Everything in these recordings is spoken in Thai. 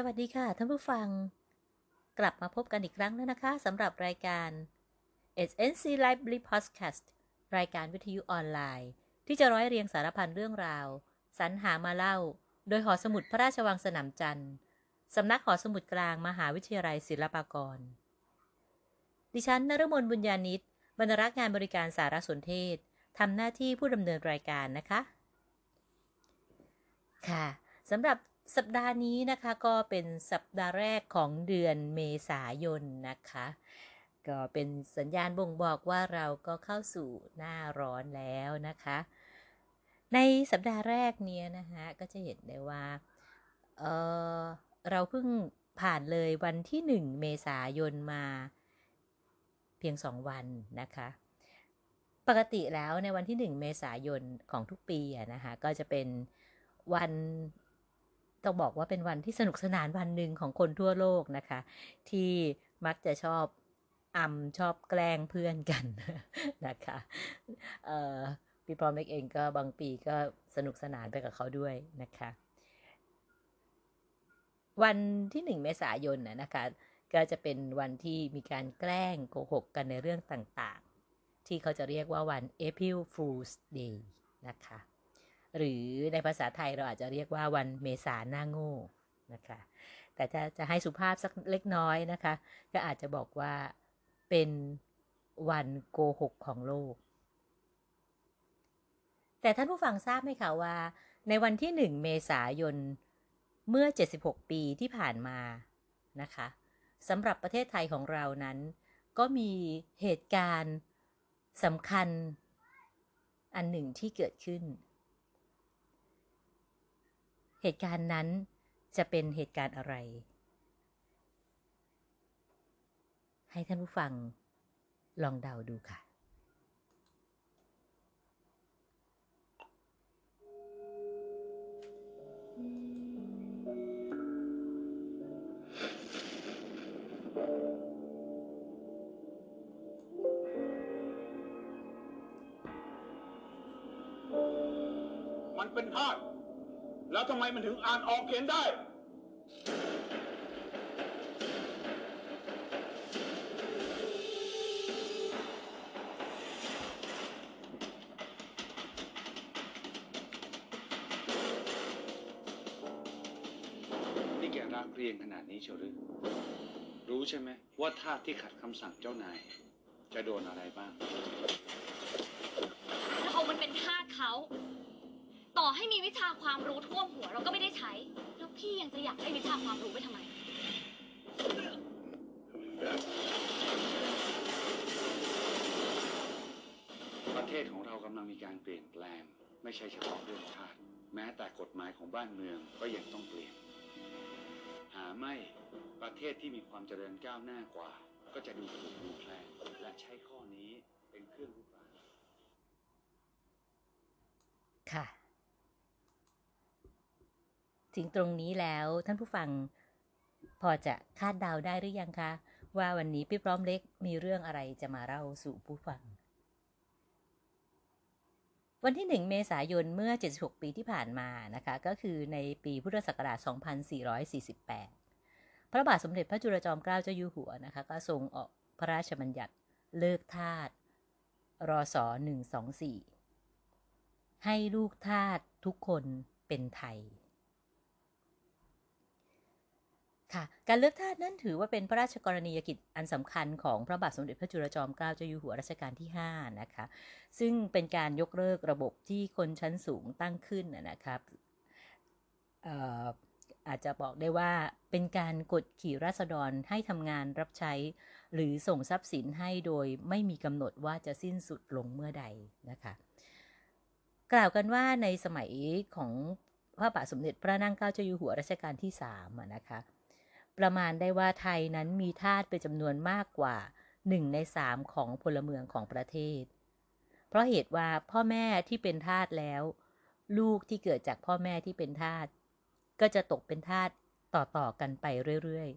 สวัสดีค่ะท่านผู้ฟัง กลับมาพบกันอีกครั้งแล้วนะคะสำหรับรายการ SNC Library Podcast รายการวิทยุออนไลน์ ที่จะร้อยเรียงสารพันเรื่องราว สรรหามาเล่า โดยหอสมุดพระราชวังสนามจันทร์สำนักหอสมุดกลางมหาวิทยาลัยศิลปากร ดิฉันนรมนบุญญาณิตบรรลักษ์งานบริการสารสนเทศทำหน้าที่ผู้ดำเนินรายการนะคะ ค่ะสำหรับ สัปดาห์นี้นะคะก็เป็นสัปดาห์แรกของเดือนเมษายนนะคะ ก็เป็นสัญญาณบ่งบอกว่าเราก็เข้าสู่หน้าร้อนแล้วนะคะ ในสัปดาห์แรกเนี้ยนะคะก็จะเห็นได้ว่าเเราเพิ่งผ่านเลยวันที่ 1 เมษายนมาเพียง 2 วันนะคะ ปกติแล้วในวันที่ 1 เมษายนของทุกปีนะคะก็จะเป็นวัน ต้องบอกว่าเป็นวันที่สนุกสนานวันหนึ่งของคนทั่วโลกนะคะ ที่มักจะชอบอำชอบแกล้งเพื่อนกันนะคะพี่พร้อมเล็กเองก็บางปีก็สนุกสนานไปกับเขาด้วยนะคะ วันที่หนึ่งเมษายนนะคะก็จะเป็นวันที่มีการแกล้งโกหกกันในเรื่องต่างๆ ที่เขาจะเรียกว่าวัน April Fool's Day นะคะ หรือในภาษาไทยเราอาจจะเรียกว่าวันเมษาหน้าโง่นะคะ แต่จะจะให้สุภาพสักเล็กน้อยนะคะ ก็อาจจะบอกว่าเป็นวันโกหกของโลก แต่ท่านผู้ฟังทราบไหมคะว่า ในวันที่หนึ่งเมษายนเมื่อ 76 ปีที่ผ่านมานะคะสำหรับประเทศไทยของเรานั้น ก็มีเหตุการณ์สำคัญอันหนึ่งที่เกิดขึ้น เหตุการณ์นั้นจะเป็นเหตุการณ์อะไร ให้ท่านผู้ฟังลองเดาดูค่ะมันเป็นธาตุ แล้วทำไมมันถึงอ่านออกเขียนได้ นี่แกรักเรียงขนาดนี้เชียวหรือ รู้ใช่ไหมว่าทาสที่ขัดคำสั่งเจ้านาย จะโดนอะไรบ้างเรามันเป็นทาสเขา ต่อให้มีวิชาความรู้ท่วมหัวเราก็ไม่ได้ใช้ แล้วพี่ยังจะอยากได้วิชาความรู้ไปทำไม ประเทศของเรากำลังมีการเปลี่ยนแปลง ไม่ใช่เฉพาะเรื่องชาติแม้แต่กฎหมายของบ้านเมืองก็ยังต้องเปลี่ยน หาไม่ประเทศที่มีความเจริญก้าวหน้ากว่า ก็จะดูถูกดูแคลนและใช้ข้อนี้เป็นเครื่องรูปแบบค่ะ ถึงตรงนี้แล้วท่านผู้ฟังพอจะคาดเดาได้หรือยังคะ ว่าวันนี้พี่พร้อมเล็กมีเรื่องอะไรจะมาเล่าสู่ผู้ฟัง วันที่ 1 เมษายนเมื่อ 76 ปีที่ผ่านมานะคะ ก็คือในปีพุทธศักราช 2448 พระบาทสมเด็จพระจุลจอมเกล้าเจ้าอยู่หัวนะคะ ก็ทรงออกพระราชบัญญัติเลิกทาสรศ124 ให้ลูกทาสทุกคนเป็นไทย ค่ะ การเลือกทาสนั้นถือว่าเป็นพระราชกรณียกิจอันสำคัญของพระบาทสมเด็จพระจุลจอมเกล้าเจ้าอยู่หัวรัชกาลที่ 5 นะคะ ซึ่งเป็นการยกเลิกระบบที่คนชั้นสูงตั้งขึ้นนะครับอาจจะบอกได้ว่าเป็นการกดขี่ราษฎรให้ทำงานรับใช้ หรือส่งทรัพย์สินให้โดยไม่มีกำหนดว่าจะสิ้นสุดลงเมื่อใดนะคะ กล่าวกันว่าในสมัยของพระบาทสมเด็จพระนั่งเกล้าเจ้าอยู่หัวรัชกาลที่3นะคะ ประมาณได้ว่าไทยนั้นมีทาสเป็นจำนวนมากกว่าหนึ่งในสามของพลเมืองของประเทศ เพราะเหตุว่าพ่อแม่ที่เป็นทาสแล้ว ลูกที่เกิดจากพ่อแม่ที่เป็นทาสก็จะตกเป็นทาสต่อๆกันไปเรื่อย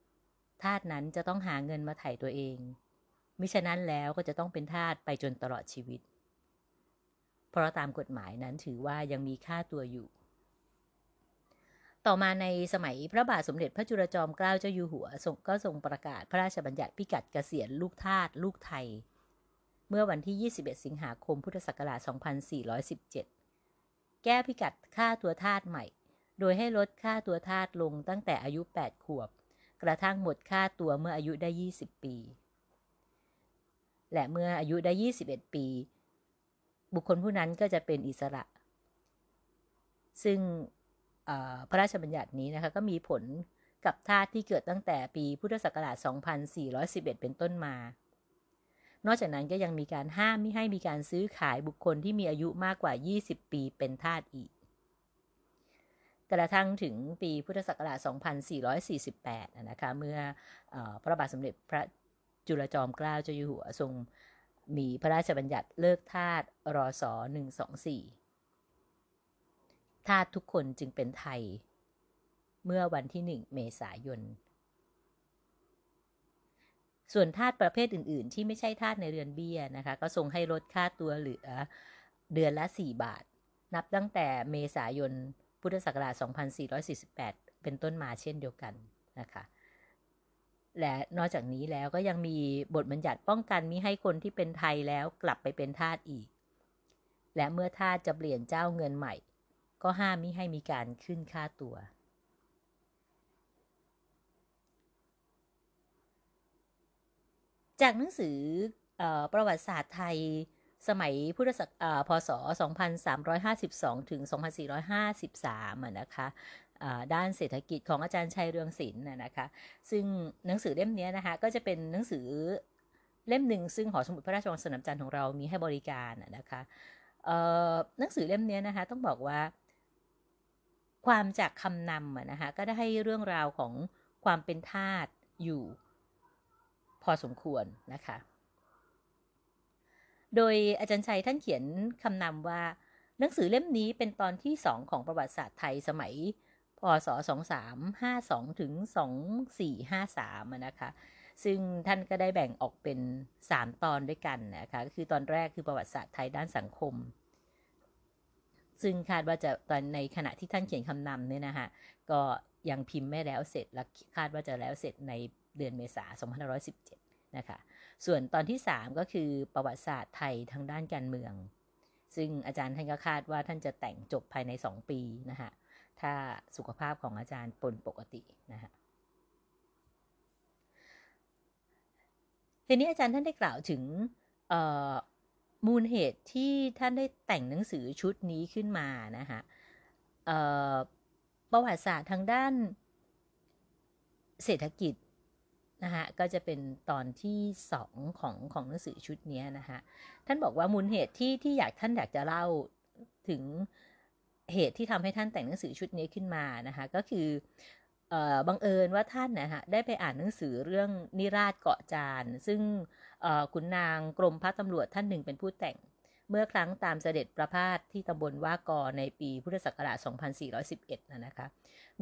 ๆ ทาสนั้นจะต้องหาเงินมาไถ่ตัวเอง มิฉะนั้นแล้วก็จะต้องเป็นทาสไปจนตลอดชีวิต เพราะตามกฎหมายนั้นถือว่ายังมีค่าตัวอยู่ ต่อมาในสมัยพระบาทสมเด็จพระจุลจอมเกล้าเจ้าอยู่หัวก็ทรงประกาศพระราชบัญญัติพิกัดเกษียณลูกทาสลูกไทย เมื่อวันที่ 21 สิงหาคมพุทธศักราช 2417 แก้พิกัดค่าตัวทาสใหม่ โดยให้ลดค่าตัวทาสลงตั้งแต่อายุ 8 ขวบ กระทั่งหมดค่าตัวเมื่ออายุได้ 20 ปี และเมื่ออายุได้ 21 ปี บุคคลผู้นั้นก็จะเป็นอิสระ ซึ่ง พระราชบัญญัตินี้นะคะก็มีผลกับทาสที่เกิดตั้งแต่ปีพุทธศักราช 2411 เป็นต้นมา นอกจากนั้นก็ยังมีการห้ามไม่ให้มีการซื้อขายบุคคลที่มีอายุมากกว่า 20 ปีเป็นทาสอีก กระทั่งถึงปีพุทธศักราช 2448 นะคะ เมื่ออพระบาทสมเด็จพระจุลจอมเกล้าเจ้าอยู่หัวทรงมีพระราชบัญญัติเลิกทาสรศ124 ทาสทุกคนจึงเป็นไทย เมื่อวันที่หนึ่งเมษายน ส่วนทาสประเภทอื่น ๆ ที่ไม่ใช่ทาสในเรือนเบี้ยนะคะ ก็ทรงให้ลดค่าตัวเหลือเดือนละ 4 บาท นับตั้งแต่เมษายน พุทธศักราช 2448 เป็นต้นมาเช่นเดียวกันนะคะและนอกจากนี้แล้วก็ยังมีบทบัญญัติป้องกันมิให้คนที่เป็นไทยแล้วกลับไปเป็นทาสอีก และเมื่อทาสจะเปลี่ยนเจ้าเงินใหม่ ก็ห้ามมิให้มีการขึ้นค่าตัว จากหนังสืออประวัติศาสตร์ไทยสมัยพุทธศักราชพศ 2352 ถึง 2453นะคะด้านเศรษฐกิจของอาจารย์ชัยเรืองศิลป์นะคะ ซึ่งหนังสือเล่มนี้นะคะก็จะเป็นหนังสือเล่มหนึ่งซึ่งหอสมุดพระราชวังสนามจันทร์ของเรามีให้บริการนะคะหนังสือเล่มนี้นะคะต้องบอกว่า ความจากคำนำนะคะก็ได้ให้เรื่องราวของความเป็นทาสอยู่ พอสมควรนะคะ โดยอาจารย์ชัยท่านเขียนคำนำว่า หนังสือเล่มนี้เป็นตอนที่สองของประวัติศาสตร์ไทยสมัยพศ2352ถึง2453นะคะซึ่งท่านก็ได้แบ่งออกเป็น 3 ตอนด้วยกันนะคะก็คือตอนแรกคือประวัติศาสตร์ไทยด้านสังคม ซึ่งคาดว่าจะตอนในขณะที่ท่านเขียนคำนำเนี่ยนะฮะก็ยังพิมพ์ไม่แล้วเสร็จและคาดว่าจะแล้วเสร็จในเดือนเมษายน2517 นะคะ ส่วนตอนที่ 3 ก็คือประวัติศาสตร์ไทยทางด้านการเมือง ซึ่งอาจารย์ท่านก็คาดว่าท่านจะแต่งจบภายใน 2 ปีนะฮะถ้าสุขภาพของอาจารย์ปนปกตินะฮะทีนี้อาจารย์ท่านได้กล่าวถึง มูลเหตุที่ท่านได้แต่งหนังสือชุดนี้ขึ้นมานะคะประวัติศาสตร์ทางด้านเศรษฐกิจนะคะก็จะเป็นตอนที่สองของของหนังสือชุดนี้นะคะท่านบอกว่ามูลเหตุที่ที่อยากท่านอยากจะเล่าถึงเหตุที่ทำให้ท่านแต่งหนังสือชุดนี้ขึ้นมานะคะก็คือบังเอิญว่าท่านนะฮะได้ไปอ่านหนังสือเรื่องนิราชเกาะจานซึ่ง ขุนนางกรมพระตำรวจท่านหนึ่งเป็นผู้แต่ง เมื่อครั้งตามเสด็จประพาสที่ตำบลว่ากอในปีพุทธศักราช 2411 นะนะคะ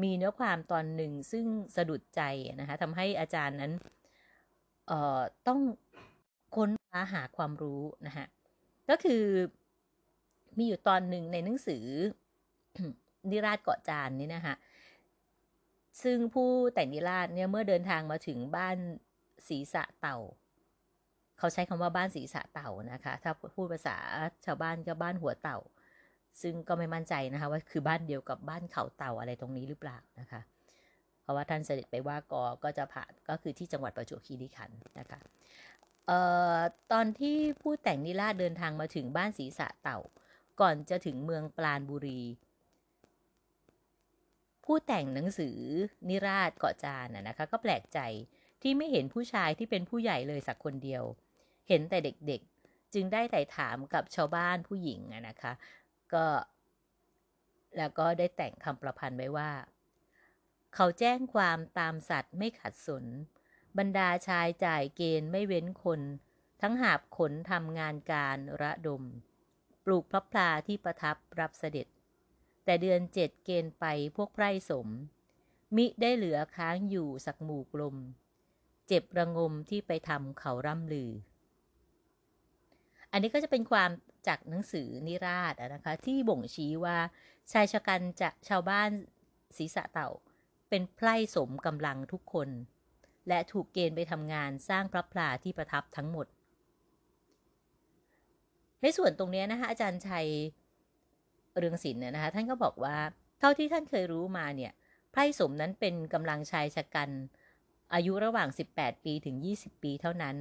มีเนื้อความตอนหนึ่งซึ่งสะดุดใจนะคะทำให้อาจารย์นั้นต้องค้นคว้าหาความรู้นะฮะก็คือมีอยู่ตอนหนึ่งในหนังสือนิราชเกาะจานนี่นะคะซึ่งผู้แต่งนิราชเนี่ยเมื่อเดินทางมาถึงบ้านศีสะเต่า เขาใช้คำว่าบ้านศีสะเต่านะคะ ถ้าพูดภาษาชาวบ้านก็บ้านหัวเต่า ซึ่งก็ไม่มั่นใจนะคะ ว่าคือบ้านเดียวกับบ้านเขาเต่าอะไรตรงนี้หรือเปล่านะคะ เพราะว่าท่านเสด็จไปว่ากอก็จะผ่านก็คือที่จังหวัดประจวบคีรีขันธ์นะคะเอ่อตอนที่ผู้แต่งนิราชเดินทางมาถึงบ้านศีสะเต่า ก่อนจะถึงเมืองปราณบุรี ผู้แต่งหนังสือนิราชเกาะจานนะคะก็แปลกใจที่ไม่เห็นผู้ชายที่เป็นผู้ใหญ่เลยสักคนเดียว เห็นแต่เด็กๆ จึงได้ไต่ถามกับชาวบ้านผู้หญิงนะคะ ก็ แล้วก็ได้แต่งคำประพันธ์ไว้ว่า เขาแจ้งความตามสัตว์ไม่ขัดสน บรรดาชายจ่ายเกณฑ์ไม่เว้นคน ทั้งหาบขนทำงานการระดม ปลูกพระพลาที่ประทับรับเสด็จ แต่เดือนเจ็ดเกณฑ์ไปพวกไพร่สม มิได้เหลือค้างอยู่สักหมู่กลมเจ็บระงมที่ไปทำเขาร่ำลือ อันนี้ก็จะเป็นความจากหนังสือนิราศนะคะ ที่บ่งชี้ว่าชายชะกันจะชาวบ้านศีรษะเต่า เป็นไพร่สมกำลังทุกคน และถูกเกณฑ์ไปทำงานสร้างพระพลาที่ประทับทั้งหมด ในส่วนตรงนี้นะคะอาจารย์ชัยเรืองศิลป์นนะคะท่านก็บอกว่าเท่าที่ท่านเคยรู้มาเนี่ยไพร่สมนั้นเป็นกำลังชายชะกัน อายุระหว่าง 18 ปีถึง 20 ปีเท่านั้น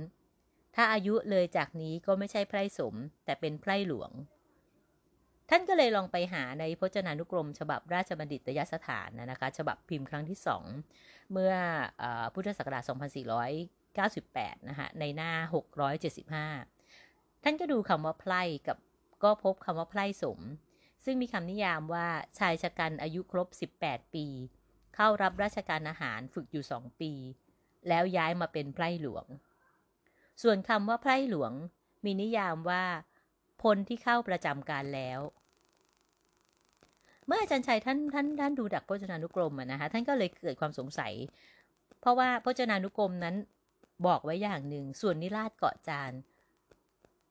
ถ้าอายุเลยจากนี้ก็ไม่ใช่ไพร่สม แต่เป็นไพร่หลวง ท่านก็เลยลองไปหาในพจนานุกรม ฉบับราชบัณฑิตยสถานนะคะ ฉบับพิมพ์ครั้งที่2เมื่ออพุทธศักราช 2498 นะคะในหน้า 675 ท่านก็ดูคำว่าไพร่กับก็พบคำว่าไพร่สม ซึ่งมีคำนิยามว่าชายชะกันอายุครบ 18 ปี เข้ารับราชการอาหารฝึกอยู่ 2 ปี แล้วย้ายมาเป็นไพร่หลวง ส่วนคำว่าไพร่หลวง มีนิยามว่า พลที่เข้าประจำการแล้ว เมื่ออาจารย์ชัยท่านท่านท่านดูดักพจนานุกรมนะคะท่านก็เลยเกิดความสงสัย เพราะว่าพจนานุกรมนั้นบอกไว้อย่างหนึ่ง ส่วนนิราชเกาะจาน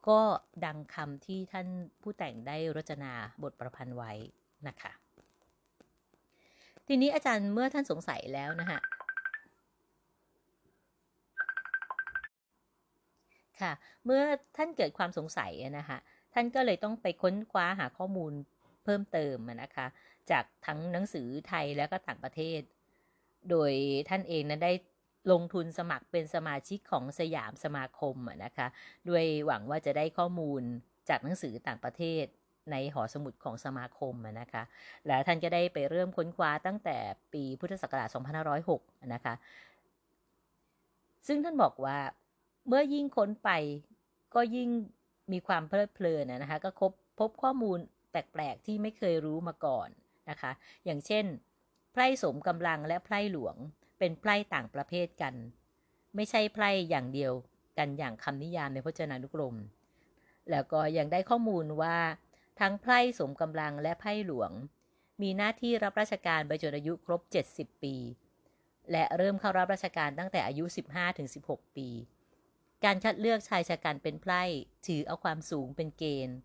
ก็ดังคำที่ท่านผู้แต่งได้รจนาบทประพันธ์ไว้นะคะ ทีนี้อาจารย์เมื่อท่านสงสัยแล้วนะคะ ค่ะ เมื่อท่านเกิดความสงสัยนะคะท่านก็เลยต้องไปค้นคว้าหาข้อมูลเพิ่มเติมนะคะ จากทั้งหนังสือไทยและก็ต่างประเทศ โดยท่านเองนั้นได้ลงทุนสมัครเป็นสมาชิกของสยามสมาคมนะคะด้วยหวังว่าจะได้ข้อมูลจากหนังสือต่างประเทศในหอสมุดของสมาคมนะคะ และท่านก็ได้ไปเริ่มค้นคว้าตั้งแต่ปีพุทธศักราช 2506 นะคะ ซึ่งท่านบอกว่า เมื่อยิ่งค้นไปก็ยิ่งมีความเพลิดเพลินนะคะ ก็คบพบข้อมูลแปลกๆที่ไม่เคยรู้มาก่อนนะคะ อย่างเช่น ไพร่สมกำลังและไพร่หลวง เป็นไพร่ต่างประเภทกัน ไม่ใช่ไพร่อย่างเดียวกันอย่างคำนิยามในพจนานุกรม แล้วก็ยังได้ข้อมูลว่า ทั้งไพร่สมกำลังและไพร่หลวง มีหน้าที่รับราชการไปจนอายุครบ 70 ปี และเริ่มเข้ารับราชการตั้งแต่อายุ 15-16 ปี การคัดเลือกชายชะกันเป็นไพร่ถือเอาความสูงเป็นเกณฑ์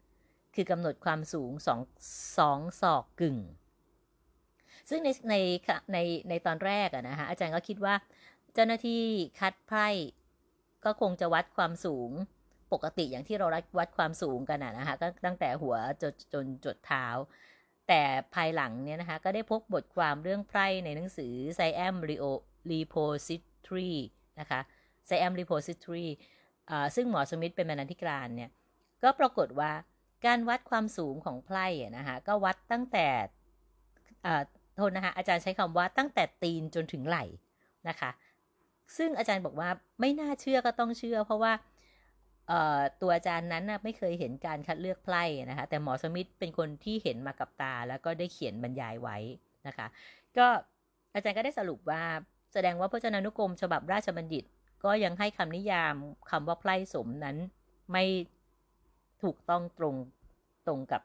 คือกำหนดความสูงสองสองศอกกึ่ง ซึ่งในในในในตอนแรกอะนะคะอาจารย์ก็คิดว่า เจ้าหน้าที่คัดไพร่ก็คงจะวัดความสูงปกติอย่างที่เราวัดความสูงกันนะคะก็ตั้งแต่หัวจนจนจดเท้า แต่ภายหลังเนี่ยนะคะ ก็ได้พบบทความเรื่องไพร่ในหนังสือ Siam Repository นะคะ Siam Repository ซึ่งหมอสมิธเป็นบรรณาธิการเนี่ย ก็ปรากฏว่าการวัดความสูงของไพร่นะคะก็วัดตั้งแต่โทษนะคะอาจารย์ใช้คำว่าตั้งแต่ตีนจนถึงไหล่นะคะ ซึ่งอาจารย์บอกว่าไม่น่าเชื่อก็ต้องเชื่อ เพราะว่าตัวอาจารย์นั้นนะไม่เคยเห็นการคัดเลือกไพร่นะคะ แต่หมอสมิธเป็นคนที่เห็นมากับตา แล้วก็ได้เขียนบรรยายไว้นะคะ ก็อาจารย์ก็ได้สรุปว่าแสดงว่าพจนานุกรมฉบับราชบัณฑิต ก็ยังให้คำนิยามคำว่าไพร่สมนั้นไม่ถูกต้องตรงตรงกับ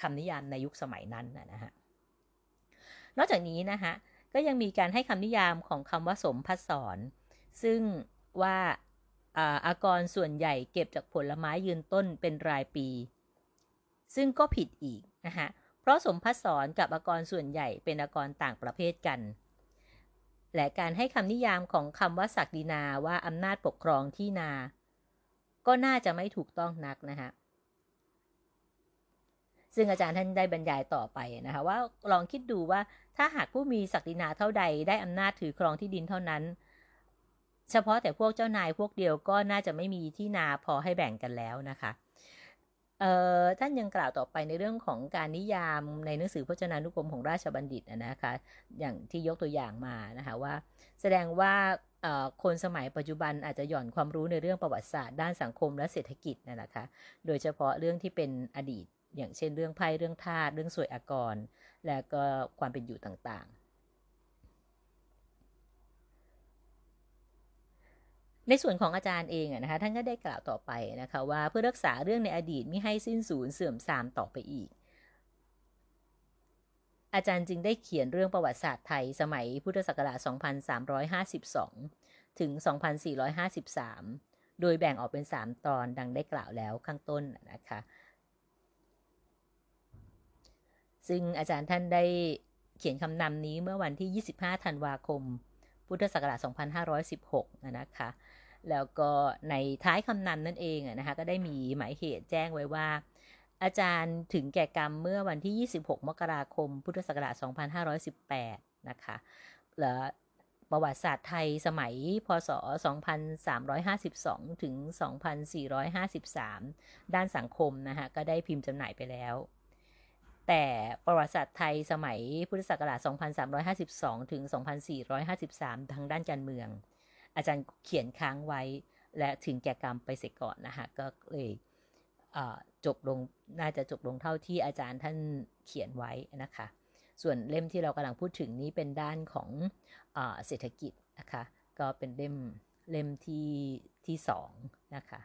คำนิยามในยุคสมัยนั้นนะฮะ นอกจากนี้นะคะก็ยังมีการให้คำนิยามของคำว่าสมพัสรซึ่งว่าอากรส่วนใหญ่เก็บจากผลไม้ยืนต้นเป็นรายปี ซึ่งก็ผิดอีกนะคะเพราะสมพัสรกับอากรส่วนใหญ่เป็นอากรต่างประเภทกัน และการให้คำนิยามของคำว่าศักดินาว่าอำนาจปกครองที่นา ก็น่าจะไม่ถูกต้องนักนะคะซึ่งอาจารย์ท่านได้บรรยายต่อไปนะคะว่าลองคิดดูว่าถ้าหากผู้มีศักดินาเท่าใดได้อำนาจถือครองที่ดินเท่านั้น เฉพาะแต่พวกเจ้านายพวกเดียวก็น่าจะไม่มีที่นาพอให้แบ่งกันแล้วนะคะ ท่านยังกล่าวต่อไปในเรื่องของการนิยามในหนังสือพจนานุกรมของราชบัณฑิตนะคะ อย่างที่ยกตัวอย่างมานะคะว่า แสดงว่าคนสมัยปัจจุบันอาจจะหย่อนความรู้ในเรื่องประวัติศาสตร์ด้านสังคมและเศรษฐกิจนะคะโดยเฉพาะเรื่องที่เป็นอดีต อย่างเช่นเรื่องไพ่เรื่องทาสเรื่องสวยอากร และก็ความเป็นอยู่ต่าง ในส่วนของอาจารย์เองนะคะท่านก็ได้กล่าวต่อไปนะคะว่าเพื่อรักษาเรื่องในอดีตไม่ให้สิ้นสูญเสื่อมทรามต่อไปอีก อาจารย์จึงได้เขียนเรื่องประวัติศาสตร์ไทยสมัยพุทธศักราช 2352 ถึง 2453 โดยแบ่งออกเป็น 3 ตอนดังได้กล่าวแล้วข้างต้นนะคะ ซึ่งอาจารย์ท่านได้เขียนคำนำนี้เมื่อวันที่ 25 ธันวาคมพุทธศักราช 2516 นะคะ แล้วก็ในท้ายคำนำนั่นเองนะคะก็ได้มีหมายเหตุแจ้งไว้ว่า อาจารย์ถึงแก่กรรมเมื่อวันที่ 26 มกราคม พุทธศักราช 2518 นะคะและประวัติศาสตร์ไทยสมัย พศ 2352 ถึง 2453 ด้านสังคมนะคะก็ได้พิมพ์จำหน่ายไปแล้วแต่ประวัติศาสตร์ไทยสมัยพุทธศักราช 2352 ถึง 2453 ทางด้านการเมือง อาจารย์เขียนค้างไว้ และถึงแก่กรรมไปเสียก่อนนะคะก็เลยจบลงน่าจะจบลงเท่าที่อาจารย์ท่านเขียนไว้นะคะ ส่วนเล่มที่เรากำลังพูดถึงนี้เป็นด้านของอเศรษฐกิจนะคะก็เป็นเล่มเล่มที่ที่สองนะคะ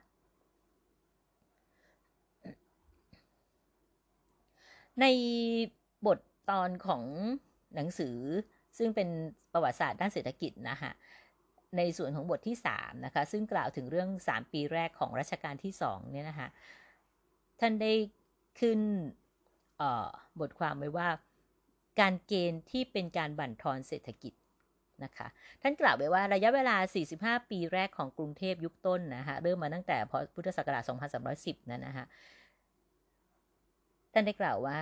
ในบทตอนของหนังสือซึ่งเป็นประวัติศาสตร์ด้านเศรษฐกิจนะคะ ในส่วนของบทที่3นะคะซึ่งกล่าวถึงเรื่อง 3 ปีแรกของรัชกาลที่2เนี่ยนะคะท่านได้ขึ้นบทความไว้ว่าการเกณฑ์ที่เป็นการบั่นทอนเศรษฐกิจนะคะท่านกล่าวไว้ว่าระยะเวลา 45 ปีแรกของกรุงเทพยุคต้นนะคะเริ่มมาตั้งแต่พุทธศักราช 2310 นั่นนะคะท่านได้กล่าวว่า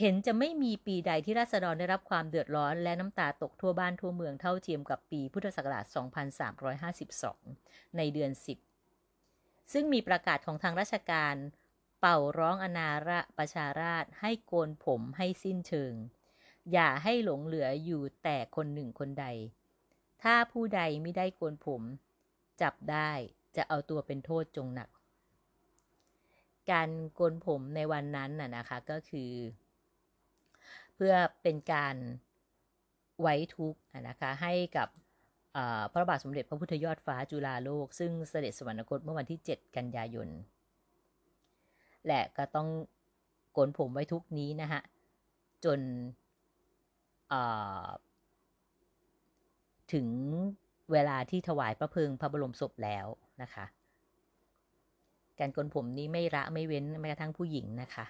เห็นจะไม่มีปีใดที่ราษฎรได้รับความเดือดร้อนและน้ำตาตกทั่วบ้านทั่วเมืองเท่าเทียมกับปีพุทธศักราช 2352 ในเดือน 10 ซึ่งมีประกาศของทางราชการ เป่าร้องอนาระประชาราชให้โกนผมให้สิ้นเชิง อย่าให้หลงเหลืออยู่แต่คนหนึ่งคนใด ถ้าผู้ใดไม่ได้โกนผม จับได้จะเอาตัวเป็นโทษจงหนัก การโกนผมในวันนั้นน่ะนะคะก็คือ เพื่อเป็นการไว้ทุกข์นะคะให้กับพระบาทสมเด็จพระพุทธยอดฟ้าจุฬาโลก ซึ่งเสด็จสวรรคตเมื่อวันที่ 7 กันยายน และก็ต้องโกนผมไว้ทุกนี้นะฮะ จนถึงเวลาที่ถวายพระเพลิงพระบรมศพแล้วนะคะ การโกนผมนี้ไม่ละไม่เว้นแม้กระทั่งผู้หญิงนะคะ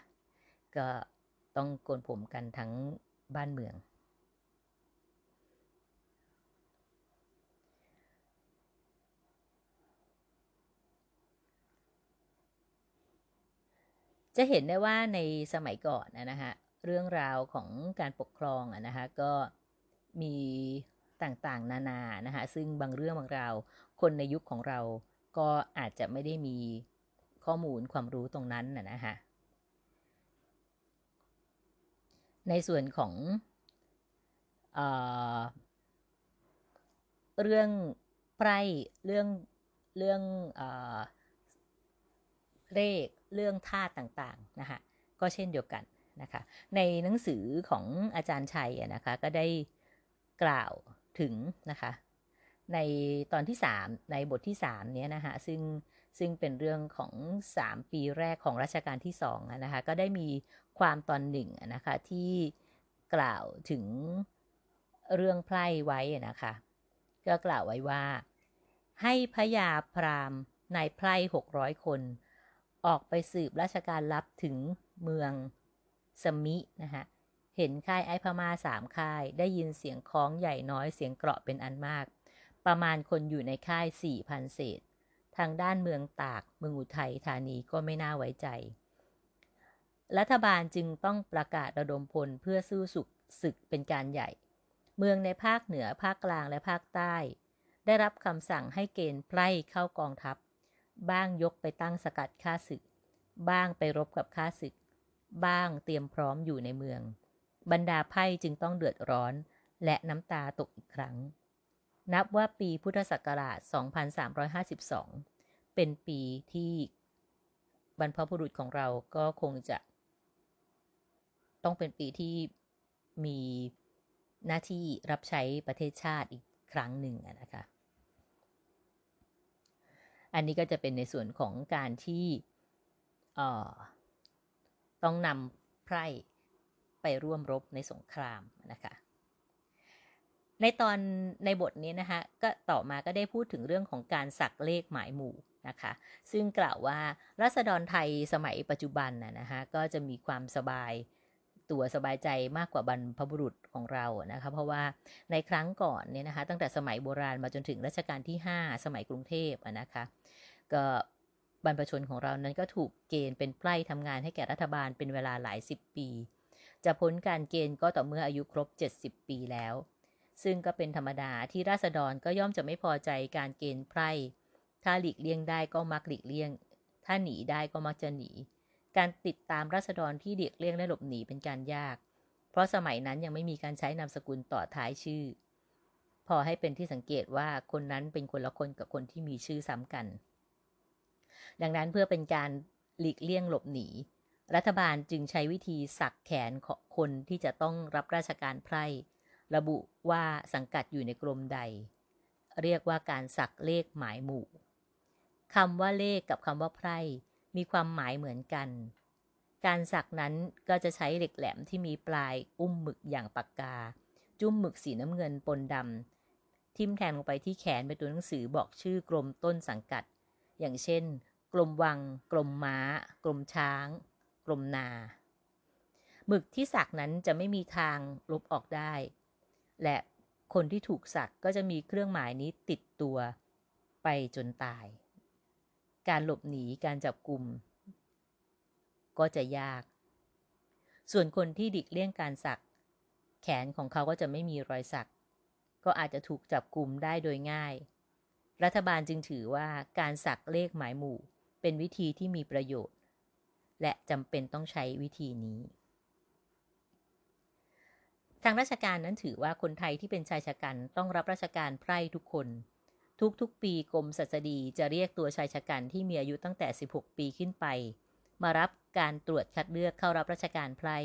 ก็ ต้องโกนผมกันทั้งบ้านเมือง จะเห็นได้ว่าในสมัยก่อนนะฮะเรื่องราวของการปกครองอะนะคะก็มีต่างๆ นานานะคะซึ่งบางเรื่องบางราวคนในยุคของเราก็อาจจะไม่ได้มีข้อมูลความรู้ตรงนั้นนะฮะ ในส่วนของเอเรื่องไพร่เรื่องเรื่องเออเลขเรื่องธาตุต่างๆนะคะก็เช่นเดียวกันนะคะในหนังสือของอาจารย์ชัยนะคะก็ได้กล่าวถึงนะคะในตอนที่ 3 ในบทที่3เนี้ยนะคะซึ่ง ซึ่งเป็นเรื่องของ 3 ปีแรกของรัชกาลที่2นะคะก็ได้มีความตอนหนึ่งนะคะที่กล่าวถึงเรื่องไพร่ไว้นะคะก็กล่าวไว้ว่า ให้พยาพรามนายไพร่หกร้อยคน ออกไปสืบราชการลับถึงเมืองสมินะคะเห็นค่ายไอพมาสามค่าย ได้ยินเสียงคล้องใหญ่น้อยเสียงเกราะเป็นอันมาก ประมาณคนอยู่ในค่ายสี่พันเศษ ทางด้านเมืองตาก เมืองอุทัยธานีก็ไม่น่าไว้ใจ รัฐบาลจึงต้องประกาศระดมพลเพื่อสู้สุกศึกเป็นการใหญ่ เมืองในภาคเหนือภาคกลางและภาคใต้ ได้รับคำสั่งให้เกณฑ์ไพร่เข้ากองทัพ บ้างยกไปตั้งสกัดฆ่าศึก บ้างไปรบกับฆ่าศึก บ้างเตรียมพร้อมอยู่ในเมือง บรรดาไพ่จึงต้องเดือดร้อน และน้ำตาตกอีกครั้ง นับว่าปีพุทธศักราช 2352 เป็นปีที่บรรพบุรุษของเราก็คงจะ ต้องเป็นปีที่มีหน้าที่รับใช้ประเทศชาติอีกครั้งหนึ่งนะคะ อันนี้ก็จะเป็นในส่วนของการที่ต้องนำไพร่ไปร่วมรบในสงครามนะคะ ในตอนในบทนี้นะคะก็ต่อมาก็ได้พูดถึงเรื่องของการสักเลขหมายหมู่นะคะซึ่งกล่าวว่ารัษฎรไทยสมัยปัจจุบันนะฮะก็จะมีความสบายตัวสบายใจมากกว่าบรรพบุรุษของเรานะคะเพราะว่าในครั้งก่อนเนี่ยนะคะตั้งแต่สมัยโบราณมาจนถึงรัชกาลที่ 5 สมัยกรุงเทพนะคะก็บรรพชนของเรานั้นก็ถูกเกณฑ์เป็นไพร่ทำงานให้แก่รัฐบาลเป็นเวลาหลายสิบปี จะพ้นการเกณฑ์ก็ต่อเมื่ออายุครบ 70 ปีแล้ว ซึ่งก็เป็นธรรมดาที่ราษฎรก็ย่อมจะไม่พอใจการเกณฑ์ไพร่ ถ้าหลีกเลี่ยงได้ก็มักหลีกเลี่ยง ถ้าหนีได้ก็มักจะหนี การติดตามราษฎรที่เลีกเลี่ยงและหลบหนีเป็นการยาก เพราะสมัยนั้นยังไม่มีการใช้นามสกุลต่อท้ายชื่อ พอให้เป็นที่สังเกตว่าคนนั้นเป็นคนละคนกับคนที่มีชื่อซ้ำกัน ดังนั้นเพื่อเป็นการหลีกเลี่ยงหลบหนี รัฐบาลจึงใช้วิธีสักแขนขอคนที่จะต้องรับราชการไพร่ ระบุว่าสังกัดอยู่ในกรมใด เรียกว่าการสักเลขหมายหมู่คำว่าเลขกับคำว่าไพร่มีความหมายเหมือนกัน การสักนั้นก็จะใช้เหล็กแหลมที่มีปลายอุ้มหมึกอย่างปากกา จุ้มหมึกสีน้ำเงินปนดำทิ่มแทงลงไปที่แขนเป็นตัวหนังสือบอกชื่อกรมต้นสังกัด อย่างเช่น กรมวัง กรมม้า กรมช้าง กรมนา หมึกที่สักนั้นจะไม่มีทางลบออกได้ และคนที่ถูกสักก็จะมีเครื่องหมายนี้ติดตัวไปจนตาย การหลบหนีการจับกลุ่มก็จะยาก ส่วนคนที่ดิกเลี่ยงการสัก แขนของเขาก็จะไม่มีรอยสัก ก็อาจจะถูกจับกลุ่มได้โดยง่าย รัฐบาลจึงถือว่าการสักเลขหมายหมู่ เป็นวิธีที่มีประโยชน์ และจำเป็นต้องใช้วิธีนี้ ทางราชการนั้นถือว่าคนไทยที่เป็นชายชะกันต้องรับราชการไพร่ทุกคน ทุกๆปีกรมศัสดีจะเรียกตัวชายชะกันที่มีอายุตั้งแต่ 16 ปีขึ้นไป มารับการตรวจคัดเลือกเข้ารับราชการไพร่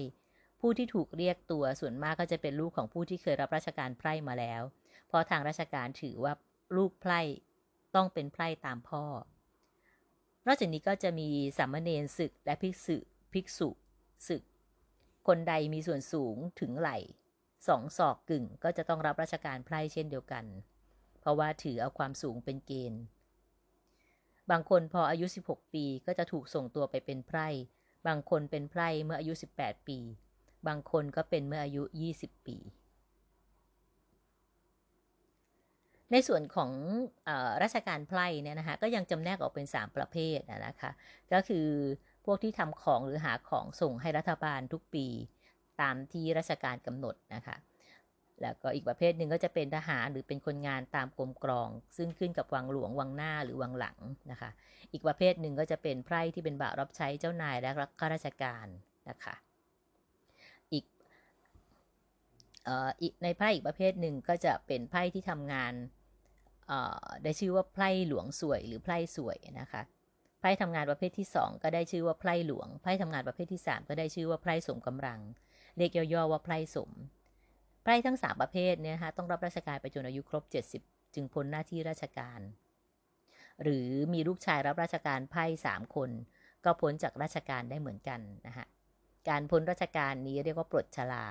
ผู้ที่ถูกเรียกตัวส่วนมากก็จะเป็นลูกของผู้ที่เคยรับราชการไพร่มาแล้ว เพราะทางราชการถือว่าลูกไพร่ต้องเป็นไพร่ตามพ่อ นอกจากนี้ก็จะมีสามเณรศึกและภิกษุภิกษุศึก คนใดมีส่วนสูงถึงไหล่ สองศอกกึ่งก็จะต้องรับราชการไพร่เช่นเดียวกัน เพราะว่าถือเอาความสูงเป็นเกณฑ์ บางคนพออายุ 16 ปีก็จะถูกส่งตัวไปเป็นไพร่ บางคนเป็นไพร่เมื่ออายุ 18 ปี บางคนก็เป็นเมื่ออายุ 20 ปี ในส่วนของอราชการไพร่เนี่ยนะคะก็ยังจำแนกออกเป็น 3 ประเภทนะคะ ก็คือพวกที่ทำของหรือหาของส่งให้รัฐบาลทุกปี ตามที่ราชการกำหนดนะคะ แล้วก็อีกประเภทหนึ่งก็จะเป็นทหารหรือเป็นคนงานตามกรมกรอง ซึ่งขึ้นกับวังหลวงวังหน้าหรือวังหลังนะคะ อีกประเภทหนึ่งก็จะเป็นไพร่ที่เป็นบ่าวรับใช้เจ้านายและข้าราชการนะคะอีกอีกในไพร่อีกประเภทหนึ่งก็จะเป็นไพร่ที่ทำงานได้ชื่อว่าไพร่หลวงสวยหรือไพร่สวยนะคะไพร่ทำงานประเภทที่ 2 ก็ได้ชื่อว่าไพร่หลวงไพร่ทำงานประเภทที่ 3 ก็ได้ชื่อว่าไพร่สมกำลัง เรียกย่อๆว่าไพร่สม ไพร่ทั้ง 3 ประเภทเนี่ยนะคะต้องรับราชการไปจนอายุครบ 70 จึงพ้นหน้าที่ราชการ หรือมีลูกชายรับราชการไพร่3คน ก็พ้นจากราชการได้เหมือนกันนะคะการพ้นราชการนี้เรียกว่าปลดชลา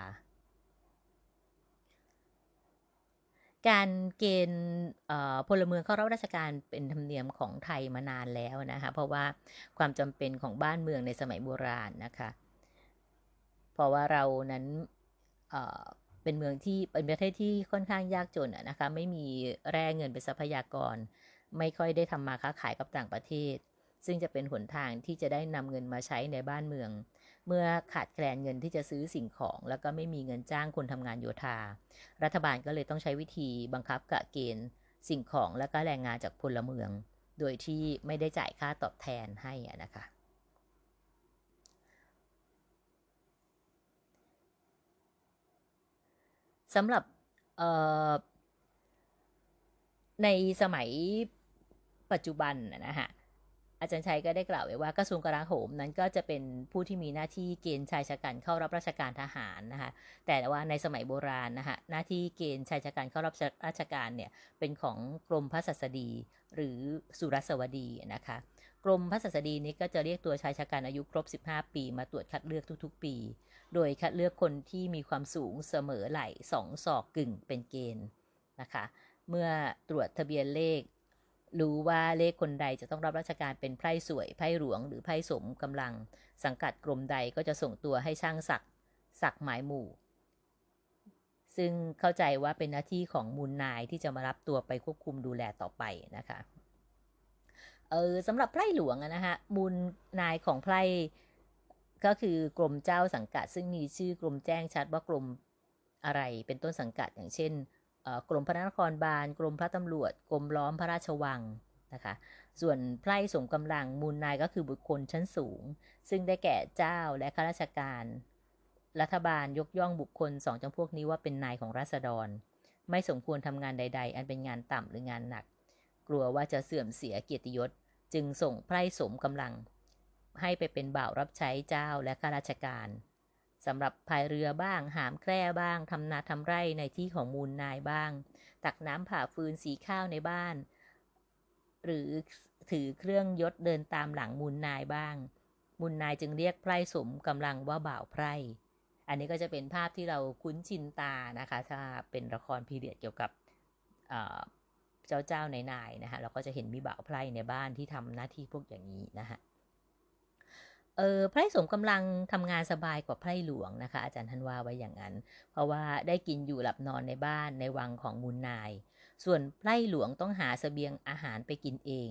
การเกณฑ์พลเมืองเข้ารับราชการเป็นธรรมเนียมของไทยมานานแล้วนะคะ เพราะว่าความจำเป็นของบ้านเมืองในสมัยโบราณนะคะ เพราะว่าเรานั้นเป็นเมืองที่เป็นประเทศที่ค่อนข้างยากจนนะคะ ไม่มีแร่เงินเป็นทรัพยากร ไม่ค่อยได้ทำมาค้าขายกับต่างประเทศ ซึ่งจะเป็นหนทางที่จะได้นำเงินมาใช้ในบ้านเมือง เมื่อขาดแคลนเงินที่จะซื้อสิ่งของ แล้วก็ไม่มีเงินจ้างคนทำงานโยธา รัฐบาลก็เลยต้องใช้วิธีบังคับกะเกณฑ์สิ่งของและก็แรงงานจากพลเมือง โดยที่ไม่ได้จ่ายค่าตอบแทนให้นะคะ สำหรับในสมัยปัจจุบันนะฮะอาจารย์ชัยก็ได้กล่าวไว้ว่ากระทรวงกลาโหมนั้นก็จะเป็นผู้ที่มีหน้าที่เกณฑ์ชายชะกันเข้ารับราชการทหารนะคะแต่ว่าในสมัยโบราณนะคะหน้าที่เกณฑ์ชายชะกันเข้ารับราชการเนี่ยเป็นของกรมพระศัสดี หรือสุรสวดีนะคะกรมพระศัสดีนี้ก็จะเรียกตัวชายชะกันอายุครบ 15 ปี มาตรวจคัดเลือกทุก ๆ ปี โดยคัดเลือกคนที่มีความสูงเสมอไหล่สองศอกกึ่งเป็นเกณฑ์นะคะ เมื่อตรวจทะเบียนเลข รู้ว่าเลขคนใดจะต้องรับราชการเป็นไพร่สวยไพร่หลวง หรือไพร่สมกำลัง สังกัดกรมใดก็จะส่งตัวให้ช่างศักสักหมายหมู่ ซึ่งเข้าใจว่าเป็นหน้าที่ของมูลนายที่จะมารับตัวไปควบคุมดูแลต่อไปนะคะเออสำหรับไพร่หลวงนะฮะมูลนายของไพร่ ก็คือกรมเจ้าสังกัด ซึ่งมีชื่อกรมแจ้งชัดว่ากรมอะไรเป็นต้นสังกัดอย่างเช่นกรมพระนครบาลกรมพระตำรวจกรมล้อมพระราชวังนะคะส่วนไพร่สมกำลังมูลนายก็คือบุคคลชั้นสูง ซึ่งได้แก่เจ้าและข้าราชการ รัฐบาลยกย่องบุคคลสองจำพวกนี้ว่าเป็นนายของราษฎร ไม่สมควรทำงานใด ๆ อันเป็นงานต่ำหรืองานหนัก กลัวว่าจะเสื่อมเสียเกียรติยศ จึงส่งไพร่สมกำลัง ให้ไปเป็นบ่าวรับใช้เจ้าและข้าราชการสำหรับพายเรือบ้าง หามแคร่บ้าง ทำนาทำไร่ในที่ของมูลนายบ้าง ตักน้ำผ่าฟืนสีข้าวในบ้าน หรือถือเครื่องยศเดินตามหลังมูลนายบ้าง มูลนายจึงเรียกไพร่สมกำลังว่าบ่าวไพร่อันนี้ก็จะเป็นภาพที่เราคุ้นชินตานะคะ ถ้าเป็นละครพีเรียดเกี่ยวกับเจ้าเจ้าในนายนะคะเราก็จะเห็นมีบ่าวไพร่ในบ้านที่ทำหน้าที่พวกอย่างนี้นะคะ เออไพร่สมกำลังทำงานสบายกว่าไพร่หลวงนะคะ อาจารย์ทันว่าไว้อย่างนั้น เพราะว่าได้กินอยู่หลับนอนในบ้านในวังของมูลนาย ส่วนไพร่หลวงต้องหาสเสบียงอาหารไปกินเอง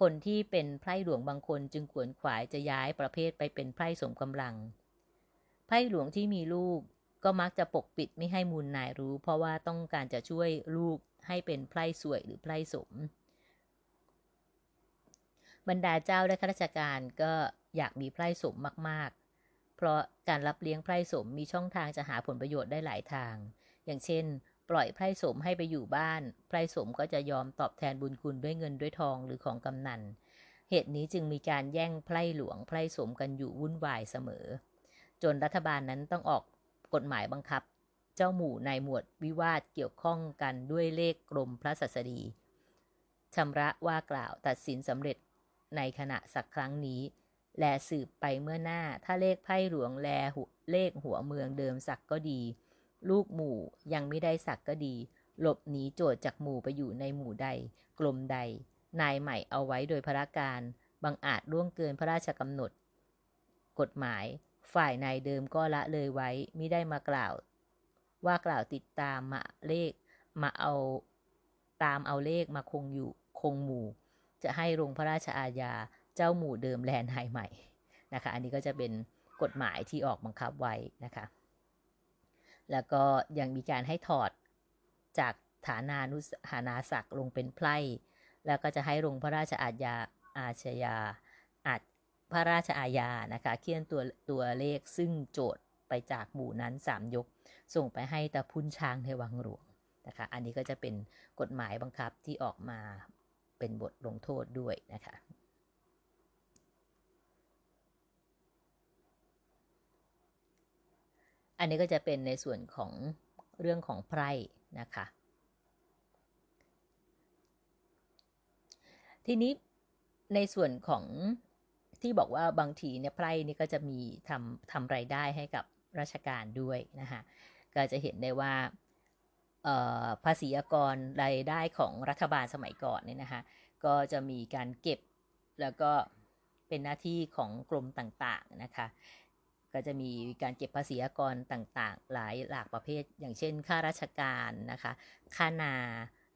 คนที่เป็นไพร่หลวงบางคนจึงขวนขวายจะย้ายประเภทไปเป็นไพร่สมกำลัง ไพร่หลวงที่มีลูกก็มักจะปกปิดไม่ให้มูลนายรู้ เพราะว่าต้องการจะช่วยลูกให้เป็นไพร่สวยหรือไพร่สม บรรดาเจ้าและข้าราชการก็ อยากมีไพร่สมมาก ๆ เพราะการรับเลี้ยงไพร่สมมีช่องทางจะหาผลประโยชน์ได้หลายทาง อย่างเช่น ปล่อยไพร่สมให้ไปอยู่บ้าน ไพร่สมก็จะยอมตอบแทนบุญคุณด้วยเงินด้วยทองหรือของกำนัน เหตุนี้จึงมีการแย่งไพร่หลวงไพร่สมกันอยู่วุ่นวายเสมอ จนรัฐบาลนั้นต้องออกกฎหมายบังคับ เจ้าหมู่ในหมวดวิวาทเกี่ยวข้องกันด้วยเลขกรมพระศัสดีชำระว่ากล่าวตัดสินสำเร็จในขณะสักครั้งนี้ แลสืบไปเมื่อหน้า ถ้าเลขไพ่หลวงแลเลขหัวเมืองเดิมสักก็ดี ลูกหมู่ยังไม่ได้สักก็ดี หลบหนีโจทย์จากหมู่ไปอยู่ในหมู่ใด กลมใด นายใหม่เอาไว้โดยพระการบังอาจล่วงเกินพระราชกำหนด กฎหมาย ฝ่ายนายเดิมก็ละเลยไว้ไม่ได้มากล่าว ว่ากล่าวติดตามมาเลข มาเอาตามเอาเลขมาคงอยู่คงหมู่ จะให้ลงพระราชอาญา เจ้าหมู่เดิมแลนไฮใหม่นะคะอันนี้ก็จะเป็นกฎหมายที่ออกบังคับไว้นะคะแล้วก็ยังมีการให้ถอดจากฐานานุฐานาศักดิ์ลงเป็นไพร่แล้วก็จะให้ลงพระราชอาญาอาชญาอาจพระราชอาญานะคะเขียนตัวตัวเลขซึ่งโจทย์ไปจากหมู่นั้น 3 ยก ส่งไปให้ตาพุนช้างในวังหลวงนะคะอันนี้ก็จะเป็นกฎหมายบังคับที่ออกมาเป็นบทลงโทษด้วยนะคะ อันนี้ก็จะเป็นในส่วนของเรื่องของไพร่นะคะ ทีนี้ในส่วนของที่บอกว่าบางทีเนี่ยไพร่นี่ก็จะมีทำทำรายได้ให้กับราชการด้วยนะคะก็จะเห็นได้ว่าภาษีอากรรายได้ของรัฐบาลสมัยก่อนเนี่ยนะคะก็จะมีการเก็บแล้วก็เป็นหน้าที่ของกรมต่างๆนะคะ ก็จะมีการเก็บภาษีอากรต่างๆ หลายหลากประเภท อย่างเช่น ค่าราชการนะคะ ค่านา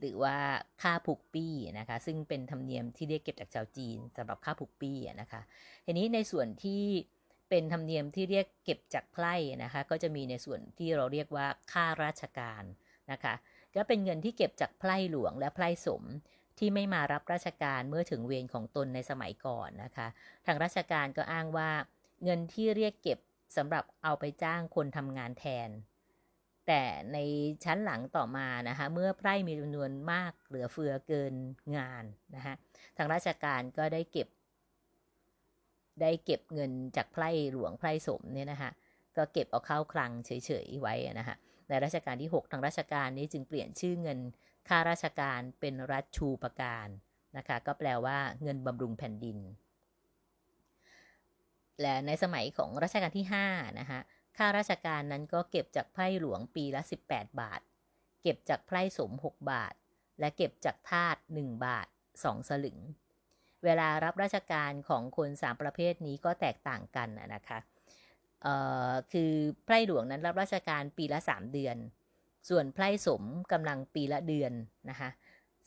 หรือว่าค่าผูกปี้นะคะ ซึ่งเป็นธรรมเนียมที่เรียกเก็บจากชาวจีนสำหรับค่าผูกปี้นะคะ ทีนี้ในส่วนที่เป็นธรรมเนียมที่เรียกเก็บจากไพร่นะคะ ก็จะมีในส่วนที่เราเรียกว่าค่าราชการนะคะ ก็เป็นเงินที่เก็บจากไพร่หลวงและไพร่สมที่ไม่มารับราชการเมื่อถึงเวรของตนในสมัยก่อนนะคะ ทางราชการก็อ้างว่า เงินที่เรียกเก็บสำหรับเอาไปจ้างคนทำงานแทน แต่ในชั้นหลังต่อมานะคะเมื่อไพร่มีจำนวนมากเหลือเฟือเกินงานนะคะทางราชการก็ได้เก็บ ได้เก็บเงินจากไพร่หลวงไพร่สมเนี่ยนะคะก็เก็บเอาเข้าคลังเฉยๆไว้นะคะในรัชกาลที่ 6 ทางราชการนี้จึงเปลี่ยนชื่อเงินค่าราชการเป็นรัฐชูประการนะคะก็แปลว่าเงินบำรุงแผ่นดิน และในสมัยของรัชกาลที่5นะคะค่าราชการนั้นก็เก็บจากไพร่หลวงปีละ 18 บาท เก็บจากไพร่สม 6 บาท และเก็บจากทาส1บาท 2 สลึง เวลารับราชการของคน3ประเภทนี้ก็แตกต่างกันนะคะคือไพร่หลวงนั้นรับราชการปีละ 3 เดือน ส่วนไพร่สมกำลังปีละเดือนนะคะ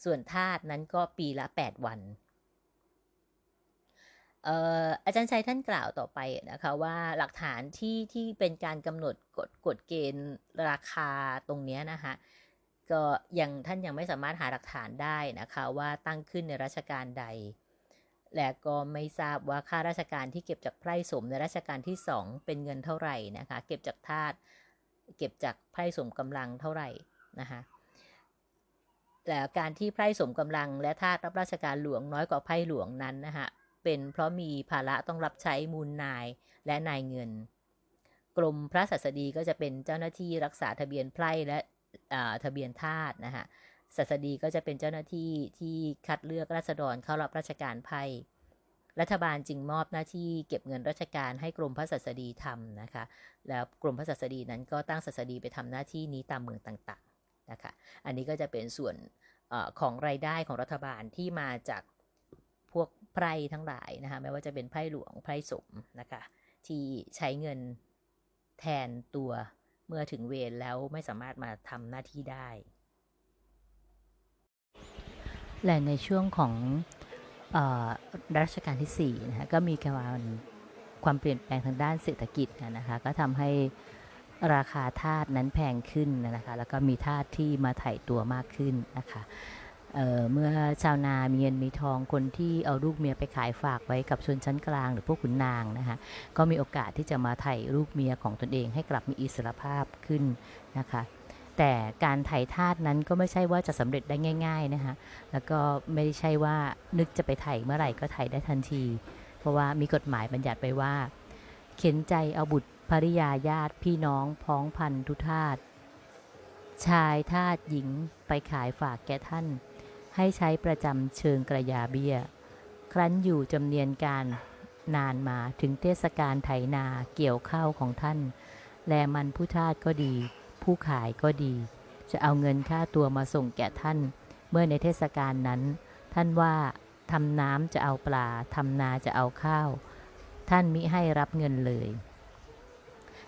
ส่วนทาสนั้นก็ปีละ 8 วัน อาจารย์ชัยท่านกล่าวต่อไปนะคะว่าหลักฐานที่ที่เป็นการกำหนดกฎกฎเกณฑ์ราคาตรงนี้นะคะก็ยังท่านยังไม่สามารถหาหลักฐานได้นะคะว่าตั้งขึ้นในรัชกาลใด และก็ไม่ทราบว่าค่าราชการที่เก็บจากไพร่สมในรัชกาลที่สองเป็นเงินเท่าไหร่นะคะเก็บจากทาสเก็บจากไพร่สมกำลังเท่าไหร่นะคะแล้วการที่ไพร่สมกำลังและทาสรับราชการหลวงน้อยกว่าไพร่หลวงนั้นนะคะ เป็น เพราะมีภาระต้องรับใช้มูลนายและนายเงิน กรมพระศัสดีก็จะเป็นเจ้าหน้าที่รักษาทะเบียนไพร่และทะเบียนทาสนะคะศัสดีก็จะเป็นเจ้าหน้าที่ที่คัดเลือกราษฎรเข้ารับราชการไพ่รัฐบาลจึงมอบหน้าที่เก็บเงินราชการให้กรมพระศัสดีทำนะคะ แล้วกรมพระศัสดีนั้นก็ตั้งศัสดีไปทำหน้าที่นี้ตามเมืองต่างๆนะคะ อันนี้ก็จะเป็นส่วนอของรายได้ของรัฐบาลที่มาจาก ไพร่ทั้งหลายนะคะไม่ว่าจะเป็นไพร่หลวงไพร่สมนะคะที่ใช้เงินแทนตัวเมื่อถึงเวรแล้วไม่สามารถมาทำหน้าที่ได้ และในช่วงของอรัชกาลที่4นะคะก็มีการความเปลี่ยนแปลงทางด้านเศรษฐกิจนะคะก็ทำให้ราคาทาสนั้นแพงขึ้นนะคะแล้วก็มีทาสที่มาไถ่ตัวมากขึ้นนะคะ เเมื่อชาวนามีเงินมีทองคนที่เอาลูกเมียไปขายฝากไว้กับชนชั้นกลาง หรือพวกขุนนางนะคะก็มีโอกาสที่จะมาไถ่ลูกเมียของตนเองให้กลับมีอิสรภาพขึ้นนะคะแต่การไถ่ทาสนั้นก็ไม่ใช่ว่าจะสำเร็จได้ง่าย ๆนะคะแล้วก็ไม่ใช่ว่านึกจะไปไถ่เมื่อไหร่ก็ไถ่ได้ทันที เพราะว่ามีกฎหมายบัญญัติไปว่า เข็นใจเอาบุตรภริยาญาติพี่น้องพ้องพันธุทาสชายทาสหญิงไปขายฝากแก่ท่าน ให้ใช้ประจำเชิงกระยาเบี้ย ครั้นอยู่จำเนียนการนานมาถึงเทศกาลไถนาเกี่ยวข้าวของท่าน แลมันผู้ทาสก็ดี ผู้ขายก็ดี จะเอาเงินค่าตัวมาส่งแก่ท่าน เมื่อในเทศกาลนั้น ท่านว่าทำน้ำจะเอาปลาทำนาจะเอาข้าว ท่านมิให้รับเงินเลย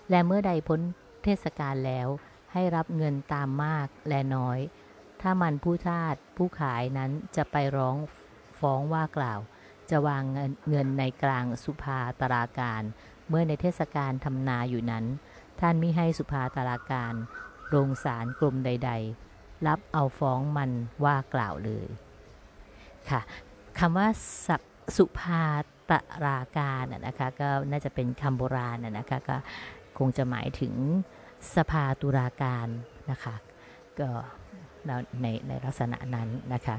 และเมื่อใดพ้นเทศกาลแล้วให้รับเงินตามมากและน้อย ถ้ามันผู้ทาสผู้ขายนั้นจะไปร้องฟ้องว่ากล่าว จะวางเงินในกลางสุภาตราการ เมื่อในเทศกาลทำนาอยู่นั้น ท่านมิให้สุภาตราการโรงสารกลมใด ๆ รับเอาฟ้องมันว่ากล่าวเลย ค่ะคำว่าสุภาตราการนะคะก็น่าจะเป็นคำโบราณนะคะก็คงจะหมายถึงสภาตุลาการนะคะก็ ในในลักษณะนั้นนะคะ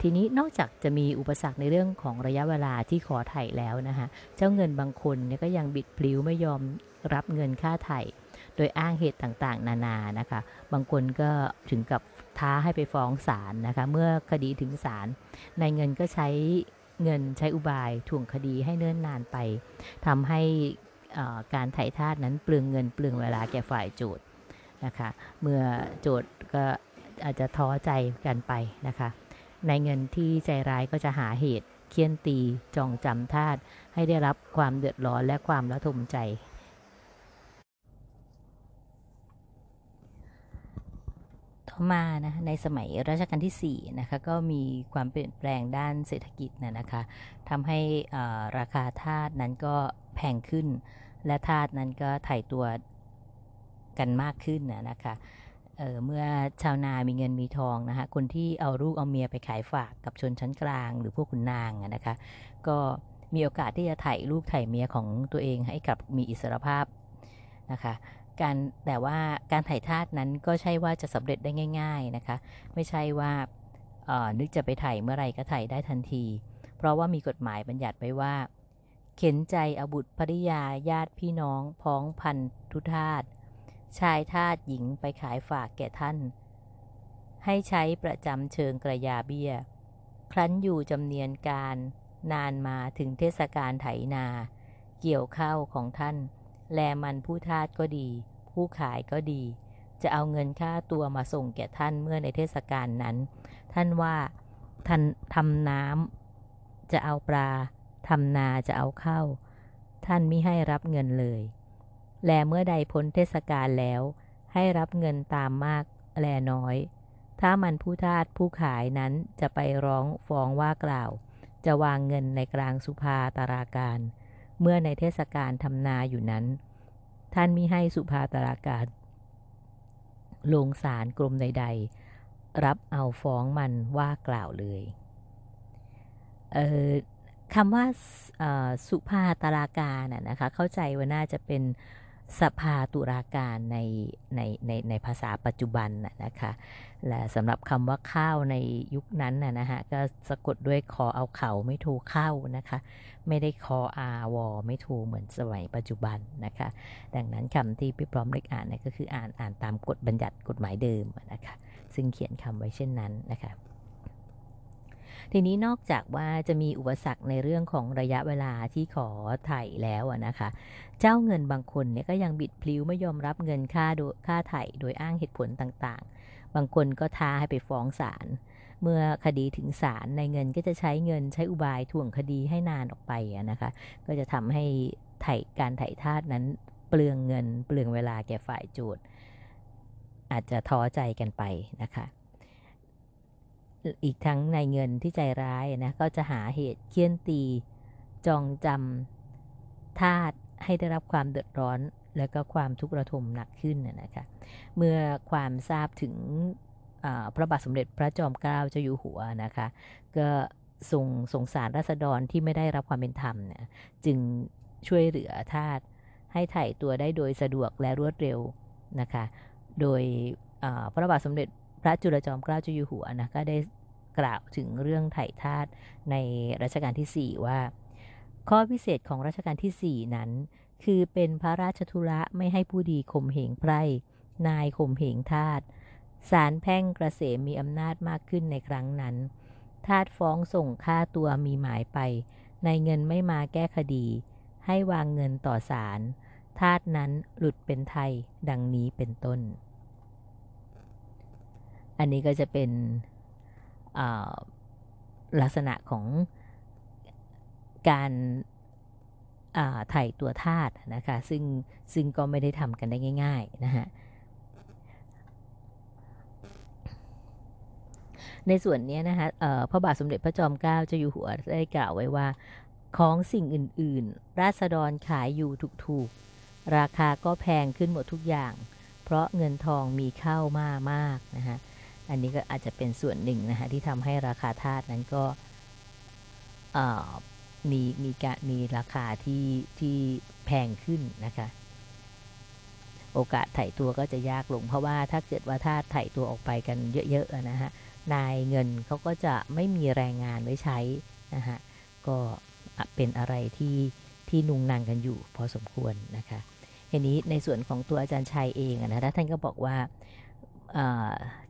ทีนี้นอกจากจะมีอุปสรรคในเรื่องของระยะเวลาที่ขอไถ่แล้วนะคะเจ้าเงินบางคนเนี่ยก็ยังบิดพลิ้วไม่ยอมรับเงินค่าไถ่ โดยอ้างเหตุต่างๆ นานานะคะ บางคนก็ถึงกับท้าให้ไปฟ้องศาลนะคะ เมื่อคดีถึงศาลนายเงินก็ใช้เงินใช้อุบายถ่วงคดีให้เนิ่นนานไปทำให้การไถ่ทาสนั้นเปลืองเงินเปลืองเวลาแก่ฝ่ายโจทย์นะคะ เมื่อโจทย์ก็ อาจจะท้อใจกันไปนะคะ ในเงินที่ใจร้ายก็จะหาเหตุ เคี่ยนตีจองจำทาสให้ได้รับความเดือดร้อนและความระทมใจ ต่อมานะในสมัยรัชกาลที่4นะคะก็มีความเปลี่ยนแปลงด้านเศรษฐกิจนะนะคะทำให้ราคาทาสนั้นก็แพงขึ้น และทาสนั้นก็ถ่ายตัวกันมากขึ้นนะนะคะ เเมื่อชาวนามีเงินมีทองนะคะคนที่เอาลูกเอาเมียไปขายฝากกับชนชั้นกลาง หรือพวกขุนนางนะคะ ก็มีโอกาสที่จะถ่ายลูกถ่ายเมียของตัวเองให้กลับมีอิสรภาพนะคะการแต่ว่าการถ่ายทาสนั้นก็ใช่ว่าจะสำเร็จได้ง่าย ๆนะคะ ไม่ใช่ว่านึกจะไปถ่ายเมื่อไรก็ถ่ายได้ทันที เพราะว่ามีกฎหมายบัญญัติไว้ว่า เข็นใจอบุตรภริยาญาติพี่น้อง พ้องพันธุทาส ชายทาสหญิงไปขายฝากแก่ท่าน ให้ใช้ประจำเชิงกระยาเบี้ย ครั้นอยู่จำเนียนการนานมาถึงเทศกาลไถนา เกี่ยวข้าวของท่าน แลมันผู้ทาสก็ดี ผู้ขายก็ดี จะเอาเงินค่าตัวมาส่งแก่ท่านเมื่อในเทศกาลนั้น ท่านว่าท่านทำน้ำจะเอาปลาทำนาจะเอาเข้า ท่านไม่ให้รับเงินเลย และเมื่อใดพ้นเทศกาลแล้ว ให้รับเงินตามมากแลน้อย ถ้ามันผู้ทาสผู้ขายนั้นจะไปร้องฟ้องว่ากล่าว จะวางเงินในกลางสุภาตาราการ เมื่อในเทศกาลทำนาอยู่นั้น ท่านมิให้สุภาตาราการ ลงสารกรมใด ๆ รับเอาฟ้องมันว่ากล่าวเลยเออคำว่าสุภาตาราการน่ะนะคะเข้าใจว่าน่าจะเป็น สภาตุลาการในในในในภาษาปัจจุบันน่ะนะคะและสำหรับคำว่าข้าวในยุคนั้นน่ะนะฮะก็สะกดด้วยคอเอาเข่าไม่โทเข้านะคะ ไม่ได้คออาวอไม่โทเหมือนสมัยปัจจุบันนะคะ ดังนั้นคำที่พี่พร้อมเล็กอ่านเนี่ยก็คืออ่านอ่านตามกฎบัญญัติกฎหมายเดิมนะคะซึ่งเขียนคำไว้เช่นนั้นนะคะทีนี้นอกจากว่าจะมีอุปสรรคในเรื่องของระยะเวลาที่ขอไถ่แล้วนะคะ เจ้าเงินบางคนเนี่ยก็ยังบิดพลิ้วไม่ยอมรับเงินค่าโดยค่าไถ่โดยอ้างเหตุผลต่างๆ บางคนก็ท้าให้ไปฟ้องศาล เมื่อคดีถึงศาลในเงินก็จะใช้เงินใช้อุบายถ่วงคดีให้นานออกไปนะคะ ก็จะทำให้ไถ่การไถ่ทาสนั้นเปลืองเงิน เปลืองเวลาแก่ฝ่ายโจทย์อาจจะท้อใจกันไปนะคะอีกทั้งในเงินที่ใจร้ายนะก็จะหาเหตุเคี่ยนตี จองจำทาส ให้ได้รับความเดือดร้อนแล้วก็ความทุกข์ระทมหนักขึ้นนะคะเมื่อความทราบถึงพระบาทสมเด็จพระจอมเกล้าเจ้าอยู่หัวนะคะก็ทรงสงสารราษฎรที่ไม่ได้รับความเป็นธรรมเนี่ยจึงช่วยเหลือทาสให้ไถ่ตัวได้โดยสะดวกและรวดเร็วนะคะ โดยพระบาทสมเด็จพระจุลจอมเกล้าเจ้าอยู่หัวนะก็ได้กล่าวถึงเรื่องไถ่ทาสในรัชกาลที่ 4 ว่า ข้อพิเศษของรัชกาลที่ 4 นั้น คือเป็นพระราชธุระไม่ให้ผู้ดีข่มเหงไพร่ นายข่มเหงทาตสาลแพ่งกระเสมมีอำนาจมากขึ้นในครั้งนั้น ทาสฟ้องส่งค่าตัวมีหมายไป ในเงินไม่มาแก้คดี ให้วางเงินต่อศาลทาสนั้นหลุดเป็นไทยดังนี้เป็นต้น อันนี้ก็จะเป็นลักษณะของ การอ่าไถ่ตัวทาสนะคะซึ่งซึ่งก็ไม่ได้ทำกันได้ง่ายๆนะฮะในส่วนนี้นะคะพระบาทสมเด็จพระจอมเกล้าเจ้าอยู่หัวได้กล่าวไว้ว่าของสิ่งอื่น ๆ ราษฎรขายอยู่ถูกๆ ราคาก็แพงขึ้นหมดทุกอย่าง เพราะเงินทองมีเข้ามากมากนะฮะอันนี้ก็อาจจะเป็นส่วนหนึ่งนะคะที่ทำให้ราคาทาสนั้นก็ มีมีการมีราคาที่ที่แพงขึ้นนะคะ โอกาสไถ่ตัวก็จะยากลง เพราะว่าถ้าเกิดว่าทาไถ่ตัวออกไปกันเยอะๆนะฮะนายเงินเขาก็จะไม่มีแรงงานไว้ใช้นะฮะก็เป็นอะไรที่ที่นุงนางกันอยู่พอสมควรนะคะทีนี้ในส่วนของตัวอาจารย์ชัยเองอะนะท่านก็บอกว่า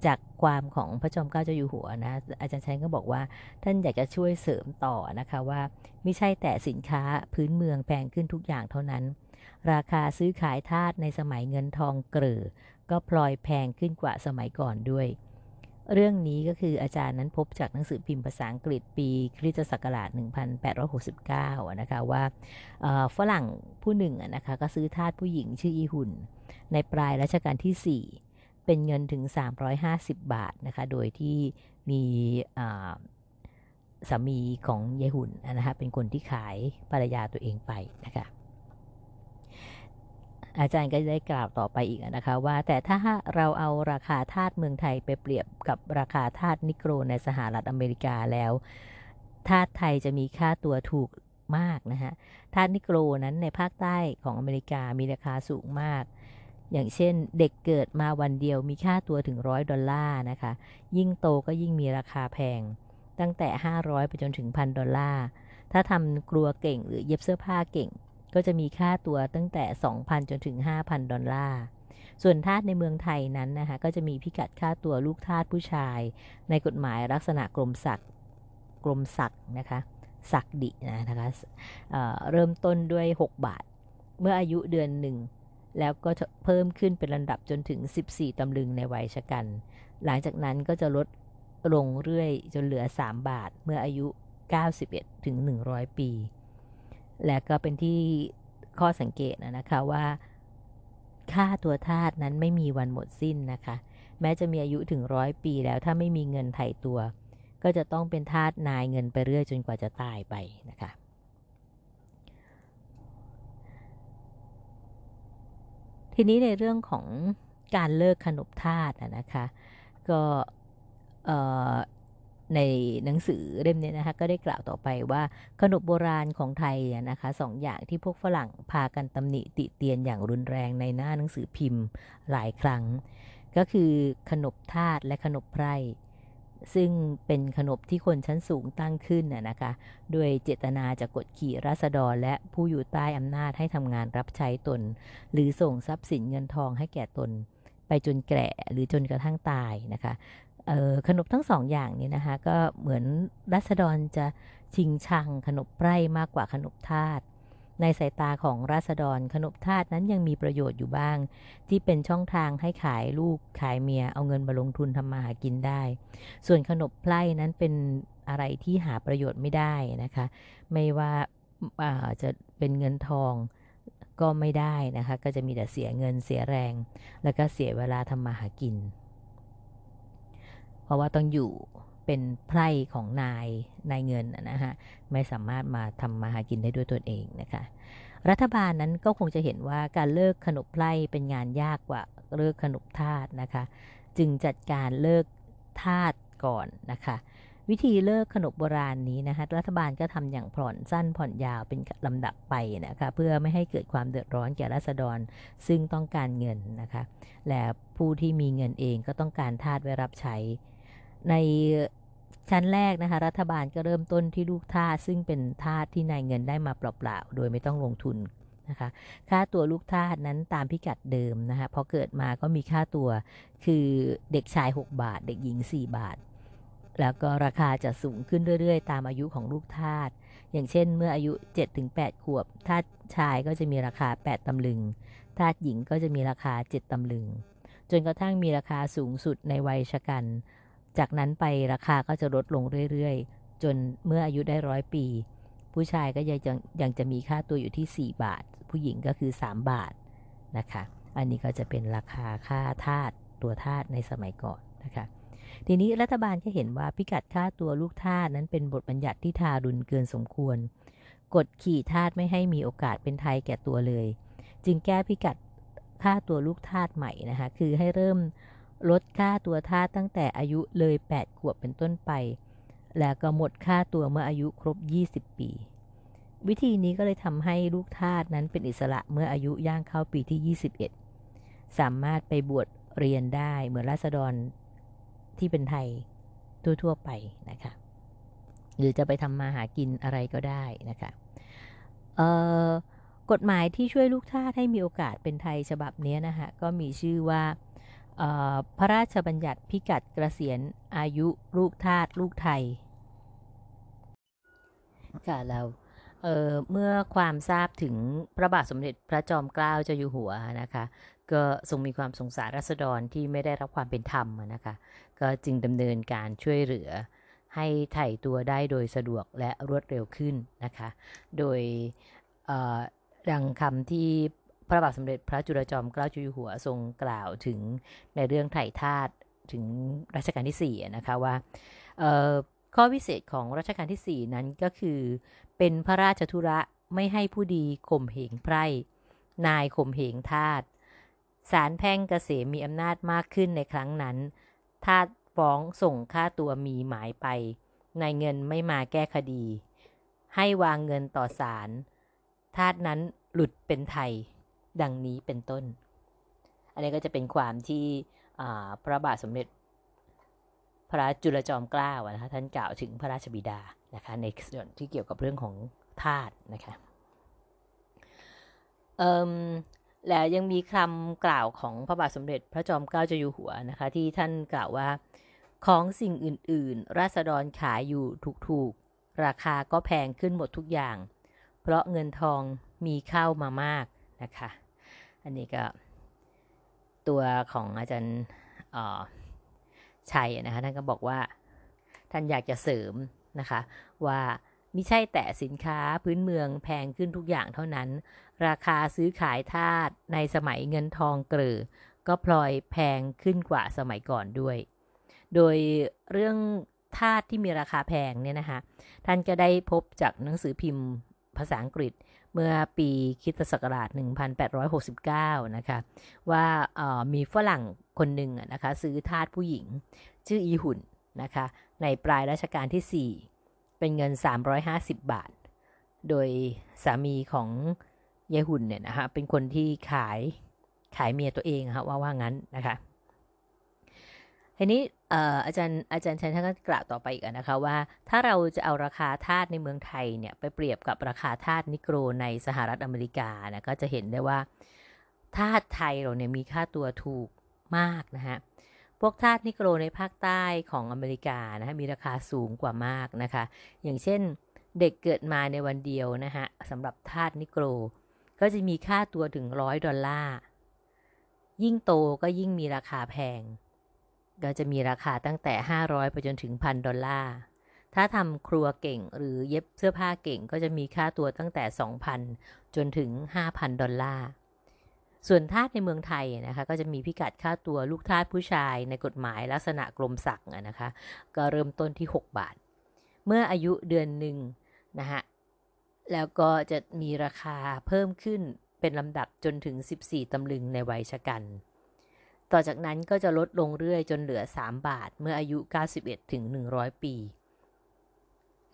จากความของพระจอมเกล้าเจ้าอยู่หัวนะอาจารย์ชัยก็บอกว่า ท่านอยากจะช่วยเสริมต่อนะคะว่าไม่ใช่แต่สินค้าพื้นเมืองแพงขึ้นทุกอย่างเท่านั้น ราคาซื้อขายทาสในสมัยเงินทองเกลือก็พลอยแพงขึ้นกว่าสมัยก่อนด้วย เรื่องนี้ก็คืออาจารย์นั้นพบจากหนังสือพิมพ์ภาษาอังกฤษปีคริสตศักราช 1869อะนะคะว่าฝรั่งผู้หนึ่งนะคะก็ซื้อทาสผู้หญิงชื่ออีหุ่น ในปลายรัชกาลที่ 4 เป็นเงินถึง 350 บาทนะคะ โดยที่มีสามีของยายหุ่นนะคะเป็นคนที่ขายภรรยาตัวเองไปนะคะอาจารย์ก็ได้กล่าวต่อไปอีกนะคะว่า แต่ถ้าเราเอาราคาทาสเมืองไทยไปเปรียบกับราคาทาสนิโกรในสหรัฐอเมริกาแล้วทาสไทยจะมีค่าตัวถูกมากนะฮะทาสนิโกรนั้นในภาคใต้ของอเมริกามีราคาสูงมาก อย่างเช่นเด็กเกิดมาวันเดียวมีค่าตัวถึงร้อยดอลลาร์นะคะ ยิ่งโตก็ยิ่งมีราคาแพง ตั้งแต่ 500 ไปจนถึงพันดอลลาร์ ถ้าทำครัวเก่งหรือเย็บเสื้อผ้าเก่ง ก็จะมีค่าตัวตั้งแต่ 2,000 จนถึง 5,000 ดอลลาร์ ส่วนทาสในเมืองไทยนั้นนะคะ ก็จะมีพิกัดค่าตัวลูกทาสผู้ชาย ในกฎหมายลักษณะกรมศักดิ์กรมศักดิ์นะคะศักดินะคะเเริ่มต้นด้วย 6 บาท เมื่ออายุเดือนหนึ่ง แล้วก็เพิ่มขึ้นเป็นลำดับจนถึง 14 ตำลึงในวัยชะกัน หลังจากนั้นก็จะลดลงเรื่อยจนเหลือ 3 บาทเมื่ออายุ 91 ถึง 100 ปี และก็เป็นที่ข้อสังเกตนะคะว่า ค่าตัวทาสนั้นไม่มีวันหมดสิ้นนะคะ แม้จะมีอายุถึงร้อยปีแล้วถ้าไม่มีเงินไถ่ตัว ก็จะต้องเป็นทาสนายเงินไปเรื่อยจนกว่าจะตายไปนะคะ ทีนี้ในเรื่องของการเลิกขนบทาสอะนะคะ ก็ในหนังสือเล่มนี้นะคะก็ได้กล่าวต่อไปว่าขนบโบราณของไทยอะนะคะสองอย่างที่พวกฝรั่งพากันตำหนิติเตียนอย่างรุนแรงในหน้าหนังสือพิมพ์หลายครั้ง ก็คือขนบทาสและขนบไพร่ ซึ่งเป็นขนบที่คนชั้นสูงตั้งขึ้นน่ะนะคะโดยเจตนาจะกดขี่ราษฎรและผู้อยู่ใต้อำนาจให้ทำงานรับใช้ตน หรือส่งทรัพย์สินเงินทองให้แก่ตน ไปจนแก่หรือจนกระทั่งตายนะคะออขนบทั้งสองอย่างนี้นะคะ ก็เหมือนรัษฎรจะชิงชังขนบไพร่มากกว่าขนบทาส ในสายตาของราษฎรขนบทาสนั้นยังมีประโยชน์อยู่บ้าง ที่เป็นช่องทางให้ขายลูกขายเมียเอาเงินมาลงทุนทำมาหากินได้ ส่วนขนบไพร่นั้นเป็นอะไรที่หาประโยชน์ไม่ได้นะคะ ไม่ว่าอ่าจะเป็นเงินทองก็ไม่ได้นะคะ ก็จะมีแต่เสียเงินเสียแรง แล้วก็เสียเวลาทำมาหากิน เพราะว่าต้องอยู่ เป็นไพร่ของนายนายเงินนะฮะไม่สามารถมาทำมาหากินได้ด้วยตนเองนะคะ รัฐบาลนั้นก็คงจะเห็นว่าการเลิกขนบไพร่เป็นงานยากกว่าเลิกขนบทาสนะคะ จึงจัดการเลิกทาสก่อนนะคะวิธีเลิกขนบโบราณนี้นะคะรัฐบาลก็ทำอย่างผ่อนสั้นผ่อนยาวเป็นลำดับไปนะคะเพื่อไม่ให้เกิดความเดือดร้อนแก่รัษฎร ซึ่งต้องการเงินนะคะและผู้ที่มีเงินเองก็ต้องการทาสไว้รับใช้ ในชั้นแรกนะคะ รัฐบาลก็เริ่มต้นที่ลูกทาสซึ่งเป็นทาสที่นายเงินได้มาเปล่าๆ โดยไม่ต้องลงทุนนะคะ ค่าตัวลูกทาสนั้นตามพิกัดเดิมนะคะพอเกิดมาก็มีค่าตัวคือเด็กชาย 6 บาท เด็กหญิง 4 บาท แล้วก็ราคาจะสูงขึ้นเรื่อยๆ ตามอายุของลูกทาสอย่างเช่น เมื่ออายุ 7-8 ขวบทาสชายก็จะมีราคา 8 ตำลึงทาสหญิงก็จะมีราคา 7 ตำลึง จนกระทั่งมีราคาสูงสุดในวัยชะกัน จากนั้นไปราคาก็จะลดลงเรื่อยๆ จนเมื่ออายุได้ร้อยปี ผู้ชายก็ยังจะยังจะมีค่าตัวอยู่ที่ 4 บาท ผู้หญิงก็คือ 3 บาทนะคะ อันนี้ก็จะเป็นราคาค่าทาสตัวทาสในสมัยก่อนนะคะ ทีนี้รัฐบาลก็เห็นว่าพิกัดค่าตัวลูกทาสนั้นเป็นบทบัญญัติที่ทารุณเกินสมควร กดขี่ทาสไม่ให้มีโอกาสเป็นไทยแก่ตัวเลย จึงแก้พิกัดค่าตัวลูกทาสใหม่นะคะ คือให้เริ่ม ลดค่าตัวทาตั้งแต่อายุเลย 8 ขวบเป็นต้นไป แล้วก็หมดค่าตัวเมื่ออายุครบ 20 ปี วิธีนี้ก็เลยทำให้ลูกทาสนั้นเป็นอิสระเมื่ออายุย่างเข้าปีที่ 21 สามารถไปบวชเรียนได้เหมือนราษฎรที่เป็นไทยทั่วๆไปนะคะหรือจะไปทำมาหากินอะไรก็ได้นะคะเอ่อกฎหมายที่ช่วยลูกทาสให้มีโอกาสเป็นไทยฉบับนี้นะคะก็มีชื่อว่า พระราชบัญญัติพิกัดกระเกษียณอายุลูกทาสลูกไทย ค่ะเราเเมื่อความทราบถึงพระบาทสมเด็จพระจอมเกล้าเจ้าอยู่หัวนะคะ ก็ทรงมีความสงสารรัษฎรที่ไม่ได้รับความเป็นธรรมนะคะ ก็จึงดำเนินการช่วยเหลือให้ไถ่ตัวได้โดยสะดวกและรวดเร็วขึ้นนะคะ โดยดังคำที่ พระบาทสมเด็จพระจุลจอมเกล้าเจ้าอยู่หัวทรงกล่าวถึงในเรื่องไถ่ทาสถึงรัชกาลที่4นะคะว่าข้อพิเศษของรัชกาลที่ 4 นั้นก็คือ เป็นพระราชธุระไม่ให้ผู้ดีข่มเหงไพร่ นายข่มเหงทาตสาลแพ่งเกษมมีอำนาจมากขึ้นในครั้งนั้นทาสฟ้องส่งค่าตัวมีหมายไป นายเงินไม่มาแก้คดี ให้วางเงินต่อศาลทาสนั้นหลุดเป็นไทย ดังนี้เป็นต้น อันนี้ก็จะเป็นความที่พระบาทสมเด็จพระจุลจอมเกล้านะคะท่านกล่าวถึงพระราชบิดานะคะในส่วนที่เกี่ยวกับเรื่องของทาสนะคะและยังมีคำกล่าวของพระบาทสมเด็จพระจอมเกล้าเจ้าอยู่หัวนะคะที่ท่านกล่าวว่าของสิ่งอื่น ๆ ราษฎรขายอยู่ถูกๆ ราคาก็แพงขึ้นหมดทุกอย่าง เพราะเงินทองมีเข้ามามาก นะคะ อันนี้ก็ตัวของอาจารย์ชัยนะคะ ท่านก็บอกว่าท่านอยากจะเสริมนะคะ ว่าไมิใช่แต่สินค้าพื้นเมืองแพงขึ้นทุกอย่างเท่านั้น ราคาซื้อขายทาสในสมัยเงินทองเกลือก็พลอยแพงขึ้นกว่าสมัยก่อนด้วย โดยเรื่องทาสที่มีราคาแพงเนี่ยนะคะ ท่านก็ได้พบจากหนังสือพิมพ์ภาษาอังกฤษ เมื่อปีคิตศักราช 1869 นะคะ ว่ามีฝรั่งคนหนึ่งนะคะซื้อทาสผู้หญิง ชื่ออีหุ่นนะคะ ในปลายรัชกาลที่ 4 เป็นเงิน 350 บาท โดยสามีของยายหุ่นเนี่ยนะคะเป็นคนที่ขายขายเมียตัวเองอะค่ะว่าว่างั้นนะคะทีนี้ อาจารย์อาจารย์ชัยท่านก็กล่าวต่อไปอีกนะคะว่า ถ้าเราจะเอาราคาทาสในเมืองไทยเนี่ยไปเปรียบกับราคาทาสนิโกรในสหรัฐอเมริกานะก็จะเห็นได้ว่าทาสไทยเราเนี่ยมีค่าตัวถูกมากนะฮะพวกทาสนิโกรในภาคใต้ของอเมริกานะฮะมีราคาสูงกว่ามากนะคะ อย่างเช่นเด็กเกิดมาในวันเดียวนะฮะสำหรับทาสนิโกรก็จะมีค่าตัวถึงร้อยดอลลาร์ยิ่งโตก็ยิ่งมีราคาแพง ก็จะมีราคาตั้งแต่ 500 ไปจนถึงพันดอลลาร์ ถ้าทำครัวเก่งหรือเย็บเสื้อผ้าเก่งก็จะมีค่าตัวตั้งแต่ 2,000 จนถึง 5,000 ดอลลาร์ ส่วนทาสในเมืองไทยนะคะก็จะมีพิกัดค่าตัวลูกทาสผู้ชายในกฎหมายลักษณะกรมศักดิ์นะคะก็เริ่มต้นที่ 6 บาท เมื่ออายุเดือนหนึ่งนะฮะแล้วก็จะมีราคาเพิ่มขึ้นเป็นลำดับจนถึง 14 ตำลึงในวัยชะกัน ต่อจากนั้นก็จะลดลงเรื่อยจนเหลือ 3 บาทเมื่ออายุ 91 ถึง 100 ปี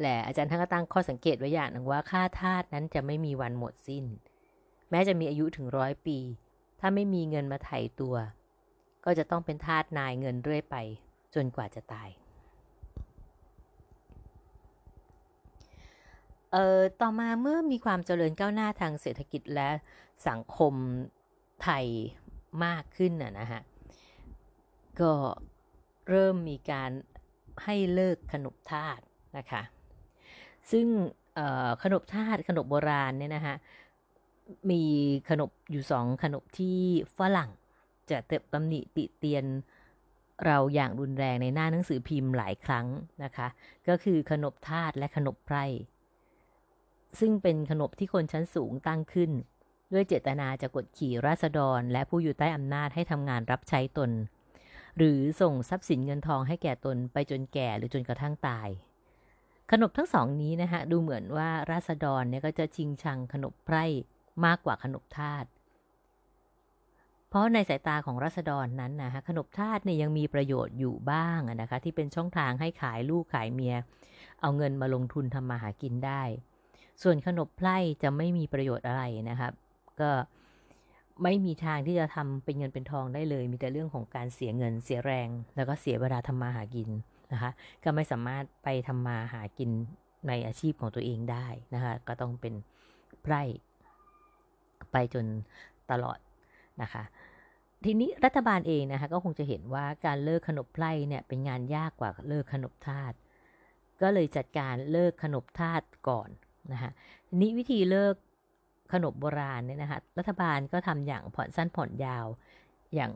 และอาจารย์ท่านก็ตั้งข้อสังเกตไว้อย่างหนึ่งว่าค่าทาสนั้นจะไม่มีวันหมดสิ้น แม้จะมีอายุถึงร้อยปี ถ้าไม่มีเงินมาไถ่ตัว ก็จะต้องเป็นทาสนายเงินเรื่อยไป จนกว่าจะตาย เอ่อ ต่อมาเมื่อมีความเจริญก้าวหน้าทางเศรษฐกิจและสังคมไทย มากขึ้นน่ะนะฮะก็เริ่มมีการให้เลิกขนบทาสนะคะ ซึ่งขนบทาสขนบโบราณเนี่ยนะคะมีขนบอยู่สองขนบที่ฝรั่งจะเติบตำหนิติเตียนเราอย่างรุนแรงในหน้าหนังสือพิมพ์หลายครั้งนะคะ ก็คือขนบทาสและขนบไพรซึ่งเป็นขนบที่คนชั้นสูงตั้งขึ้น ด้วยเจตนาจะกดขี่ราษฎร และผู้อยู่ใต้อำนาจให้ทำงานรับใช้ตน หรือส่งทรัพย์สินเงินทองให้แก่ตนไปจนแก่หรือจนกระทั่งตาย ขนบทั้งสองนี้นะคะดูเหมือนว่าราษฎรเนี่ยก็จะชิงชังขนบไพร่มากกว่าขนบทาสเพราะในสายตาของรัษฎรนั้นนะคะขนบทาสเนี่ยยังมีประโยชน์อยู่บ้างนะคะที่เป็นช่องทางให้ขายลูกขายเมีย เอาเงินมาลงทุนทำมาหากินได้ ส่วนขนบไพร่จะไม่มีประโยชน์อะไรนะครับ ก็ไม่มีทางที่จะทำเป็นเงินเป็นทองได้เลย มีแต่เรื่องของการเสียเงินเสียแรง แล้วก็เสียเวลาทำมาหากินนะคะ ก็ไม่สามารถไปทำมาหากินในอาชีพของตัวเองได้นะคะ ก็ต้องเป็นไพร่ไปจนตลอดนะคะทีนี้รัฐบาลเองนะคะก็คงจะเห็นว่าการเลิกขนบไพร่เนี่ยเป็นงานยากกว่าเลิกขนบทาสก็เลยจัดการเลิกขนบทาสก่อนนะคะนี้วิธีเลิก ขนบโบราณเนี่ยนะคะรัฐบาลก็ทำอย่างผ่อนสั้นผ่อนยาวอย่าง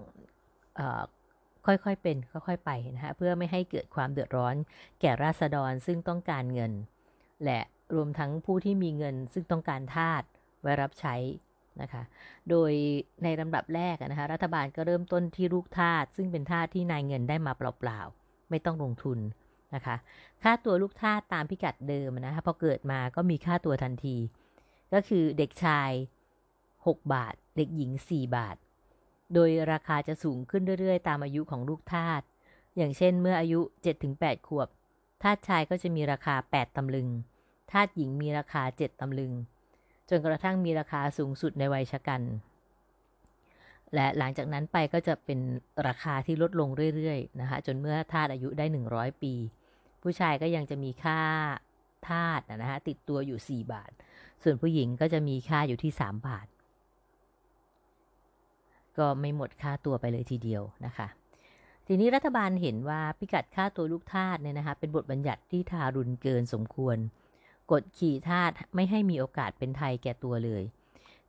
ค่อยๆเป็นค่อยๆไปนะคะเพื่อไม่ให้เกิดความเดือดร้อนแก่ราษฎรซึ่งต้องการเงิน และรวมทั้งผู้ที่มีเงินซึ่งต้องการทาสไว้รับใช้นะคะ โดยในลำดับแรกนะคะรัฐบาลก็เริ่มต้นที่ลูกทาสซึ่งเป็นทาสที่นายเงินได้มาเปล่าๆ ไม่ต้องลงทุนนะคะ ค่าตัวลูกทาสตามพิกัดเดิมนะคะพอเกิดมาก็มีค่าตัวทันที ก็คือเด็กชาย 6 บาท เด็กหญิง 4 บาท โดยราคาจะสูงขึ้นเรื่อยๆ ตามอายุของลูกทาส อย่างเช่นเมื่ออายุ 7-8 ขวบ ทาสชายก็จะมีราคา 8 ตำลึง ทาสหญิงมีราคา 7 ตำลึง จนกระทั่งมีราคาสูงสุดในวัยชะกัน และหลังจากนั้นไปก็จะเป็นราคาที่ลดลงเรื่อยๆ นะคะ จนเมื่อทาสอายุได้ 100 ปี ผู้ชายก็ยังจะมีค่าทาสนะฮะติดตัวอยู่ 4 บาท ส่วนผู้หญิงก็จะมีค่าอยู่ที่3บาท ก็ไม่หมดค่าตัวไปเลยทีเดียวนะคะ ทีนี้รัฐบาลเห็นว่าพิกัดค่าตัวลูกทาสเนี่ยนะคะเป็นบทบัญญัติที่ทารุณเกินสมควร กดขี่ทาสไม่ให้มีโอกาสเป็นไทยแก่ตัวเลย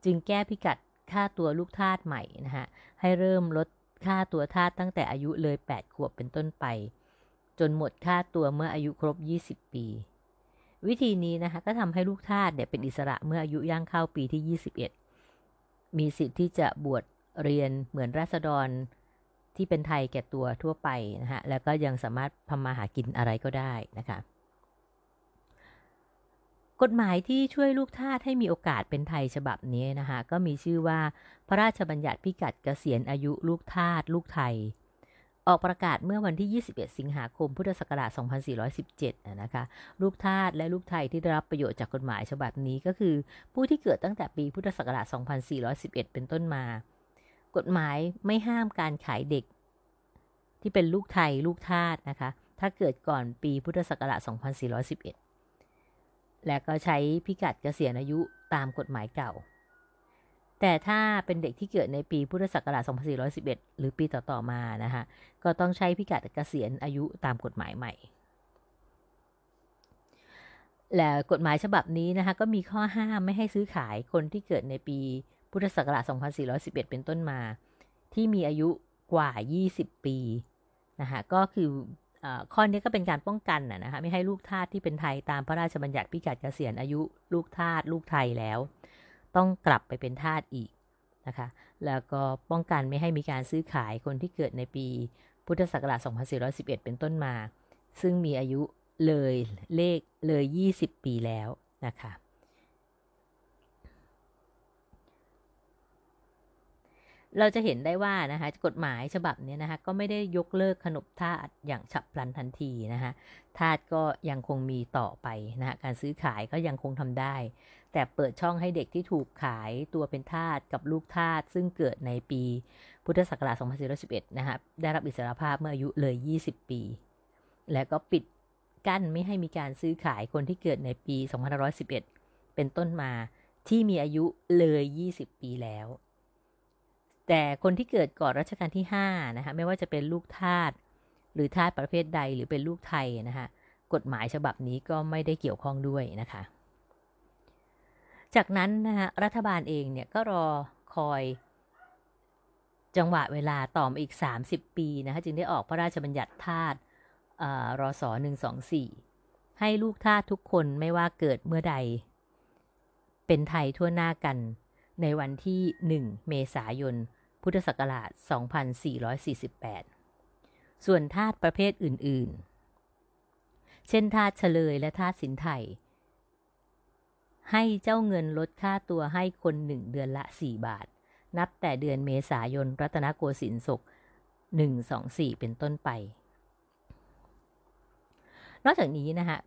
จึงแก้พิกัดค่าตัวลูกทาสใหม่นะฮะให้เริ่มลดค่าตัวทาสตั้งแต่อายุเลย 8 ขวบเป็นต้นไป จนหมดค่าตัวเมื่ออายุครบ 20 ปี วิธีนี้นะคะก็ทำให้ลูกทาสเนี่ยเป็นอิสระเมื่ออายุย่างเข้าปีที่ 21 มีสิทธิ์ที่จะบวชเรียนเหมือนราษฎรที่เป็นไทยแก่ตัวทั่วไปนะฮะแล้วก็ยังสามารถทำมาหากินอะไรก็ได้นะคะ กฎหมายที่ช่วยลูกทาสให้มีโอกาสเป็นไทยฉบับนี้นะคะก็มีชื่อว่าพระราชบัญญัติพิกัดเกษียณอายุลูกทาสลูกไทย ออกประกาศเมื่อวันที่ 21 สิงหาคม พุทธศักราช 2417 นะคะ ลูกทาสและลูกไทยที่ได้รับประโยชน์จากกฎหมายฉบับนี้ก็คือ ผู้ที่เกิดตั้งแต่ปีพุทธศักราช 2411 เป็นต้นมา กฎหมายไม่ห้ามการขายเด็ก ที่เป็นลูกไทยลูกทาสนะคะ ถ้าเกิดก่อนปีพุทธศักราช 2411 และก็ใช้พิกัดเกษียณอายุตามกฎหมายเก่า แต่ถ้าเป็นเด็กที่เกิดในปีพุทธศักราช 2411 หรือปีต่อ ๆ มานะคะก็ต้องใช้พิกัดเกษียณอายุตามกฎหมายใหม่ และกฎหมายฉบับนี้นะคะก็มีข้อห้ามไม่ให้ซื้อขายคนที่เกิดในปีพุทธศักราช 2411 เป็นต้นมา ที่มีอายุกว่า 20 ปีนะคะก็คือออข้อนี้ก็เป็นการป้องกันนะนะคะไม่ให้ลูกทาสที่เป็นไทยตามพระราชบัญญัติพิกัดเกษียณอายุ ลูกทาสลูกไทยแล้ว ต้องกลับไปเป็นทาสอีกนะคะแล้วก็ป้องกันไม่ให้มีการซื้อขายคนที่เกิดในปีพุทธศักราช 2411 เป็นต้นมา ซึ่งมีอายุเลยเลขเลย 20 ปีแล้วนะคะเราจะเห็นได้ว่านะคะกฎหมายฉบับนี้นะคะก็ไม่ได้ยกเลิกขนบทาสอย่างฉับพลันทันทีนะคะทาสก็ยังคงมีต่อไปนะคะการซื้อขายก็ยังคงทำได้ แต่เปิดช่องให้เด็กที่ถูกขายตัวเป็นทาสกับลูกทาสซึ่งเกิดในปีพุทธศักราช2411 นะคะได้รับอิสรภาพเมื่ออายุเลย 20 ปี และก็ปิดกั้นไม่ให้มีการซื้อขายคนที่เกิดในปี 2511 เป็นต้นมาที่มีอายุเลย 20 ปีแล้ว แต่คนที่เกิดก่อนรัชกาลที่ 5 นะคะไม่ว่าจะเป็นลูกทาสหรือทาสประเภทใดหรือเป็นลูกไทยนะคะกฎหมายฉบับนี้ก็ไม่ได้เกี่ยวข้องด้วยนะคะ จากนั้นนะคะรัฐบาลเองเนี่ยก็รอคอยจังหวะเวลาต่อมาอีก 30 ปีนะคะจึงได้ออกพระราชบัญญัติทาสรศ124 ให้ลูกทาสทุกคนไม่ว่าเกิดเมื่อใด เป็นไทยทั่วหน้ากัน ในวันที่ 1 เมษายน พุทธศักราช 2448 ส่วนทาสประเภทอื่น ๆ เช่นทาสเฉลยและทาสสินไทย ให้เจ้าเงินลดค่าตัวให้คนหนึ่งเดือนละ 4 บาท นับแต่เดือนเมษายนรัตนโกสินทร์ศก124 เป็นต้นไป นอกจากนี้นะคะ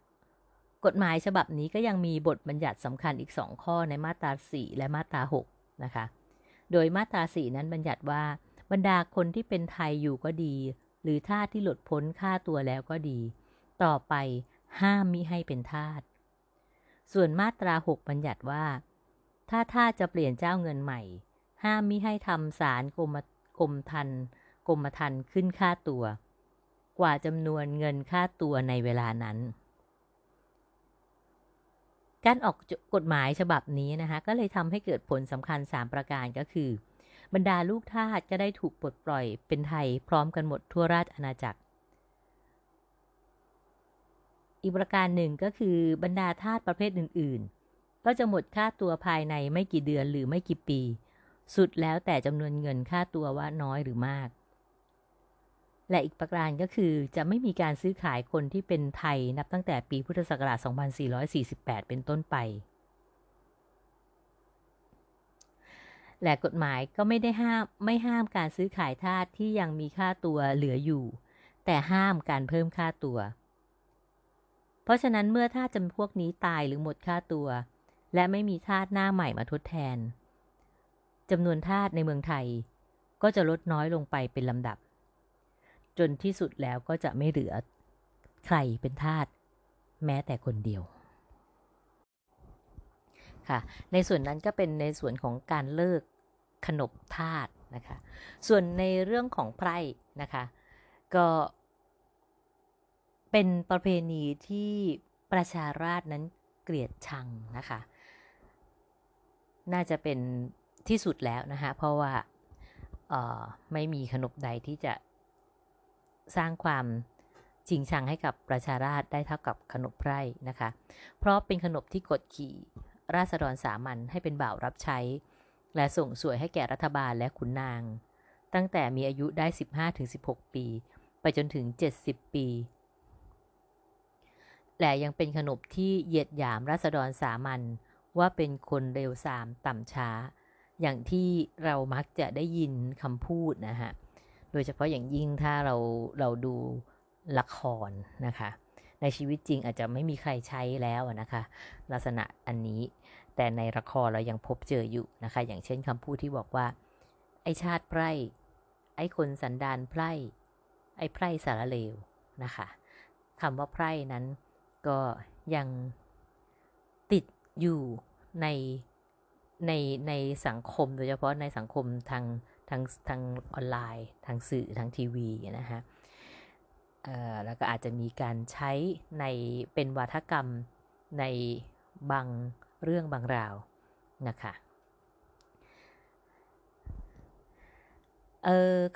กฎหมายฉบับนี้ก็ยังมีบทบัญญัติสำคัญอีก 2 ข้อในมาตรา 4 และมาตรา 6 นะคะ โดยมาตรา 4 นั้นบัญญัติว่าบรรดาคนที่เป็นไทยอยู่ก็ดี หรือทาสที่หลุดพ้นค่าตัวแล้วก็ดี ต่อไปห้ามมิให้เป็นทาส ส่วนมาตรา6บัญญัติว่า ถ้าท่าจะเปลี่ยนเจ้าเงินใหม่ ห้ามมิให้ทำสารกรมกรมทันกรมทันขึ้นค่าตัว กว่าจำนวนเงินค่าตัวในเวลานั้น การออกกฎหมายฉบับนี้นะคะก็เลยทำให้เกิดผลสำคัญ 3 ประการก็คือ บรรดาลูกทาสก็ได้ถูกปลดปล่อยเป็นไทยพร้อมกันหมดทั่วราชอาณาจักร อีกประการหนึ่งก็คือบรรดาทาสประเภทอื่น ๆ ก็จะหมดค่าตัวภายในไม่กี่เดือนหรือไม่กี่ปี สุดแล้วแต่จำนวนเงินค่าตัวว่าน้อยหรือมาก และอีกประการก็คือจะไม่มีการซื้อขายคนที่เป็นไทยนับตั้งแต่ปีพุทธศักราช 2448 เป็นต้นไป และกฎหมายก็ไม่ได้ห้ามไม่ห้ามการซื้อขายทาสที่ยังมีค่าตัวเหลืออยู่ แต่ห้ามการเพิ่มค่าตัว เพราะฉะนั้นเมื่อทาสจำพวกนี้ตายหรือหมดค่าตัว และไม่มีทาสหน้าใหม่มาทดแทนจำนวนทาสในเมืองไทย ก็จะลดน้อยลงไปเป็นลำดับ จนที่สุดแล้วก็จะไม่เหลือ ใครเป็นทาสแม้แต่คนเดียวค่ะในส่วนนั้นก็เป็นในส่วนของการเลิกขนบทาสนะคะ ส่วนในเรื่องของไพร่นะคะ ก็ เป็นประเพณีที่ประชาราษนั้นเกลียดชังนะคะ น่าจะเป็นที่สุดแล้วนะคะ เพราะว่าไม่มีขนบใดที่จะสร้างความชิงชังให้กับประชาราษได้เท่ากับขนบไพร่นะคะ เพราะเป็นขนบที่กดขี่ราษฎรสามัญให้เป็นบ่าวรับใช้ และส่งสวยให้แก่รัฐบาลและขุนนาง ตั้งแต่มีอายุได้ 15-16 ปี ไปจนถึง 70 ปี และยังเป็นขนบที่เหยียดหยามราษฎรสามัญว่าเป็นคนเร็วสามต่ำช้า อย่างที่เรามักจะได้ยินคำพูดนะฮะ โดยเฉพาะอย่างยิ่งถ้าเราเราดูละครนะคะ ในชีวิตจริงอาจจะไม่มีใครใช้แล้วนะคะ ลักษณะอันนี้ แต่ในละครเรายังพบเจออยู่นะคะ อย่างเช่นคำพูดที่บอกว่า ไอชาติไพร่ ไอคนสันดานไพร่ ไอไพร่สารเลวนะคะคำว่าไพร่นั้น ก็ยังติดอยู่ในในในสังคมโดยเฉพาะในสังคมทางทางทางออนไลน์ ทางสื่อทางทีวีนะฮะแล้วก็อาจจะมีการใช้ในเป็นวาทกรรมในบางเรื่องบางราวนะคะ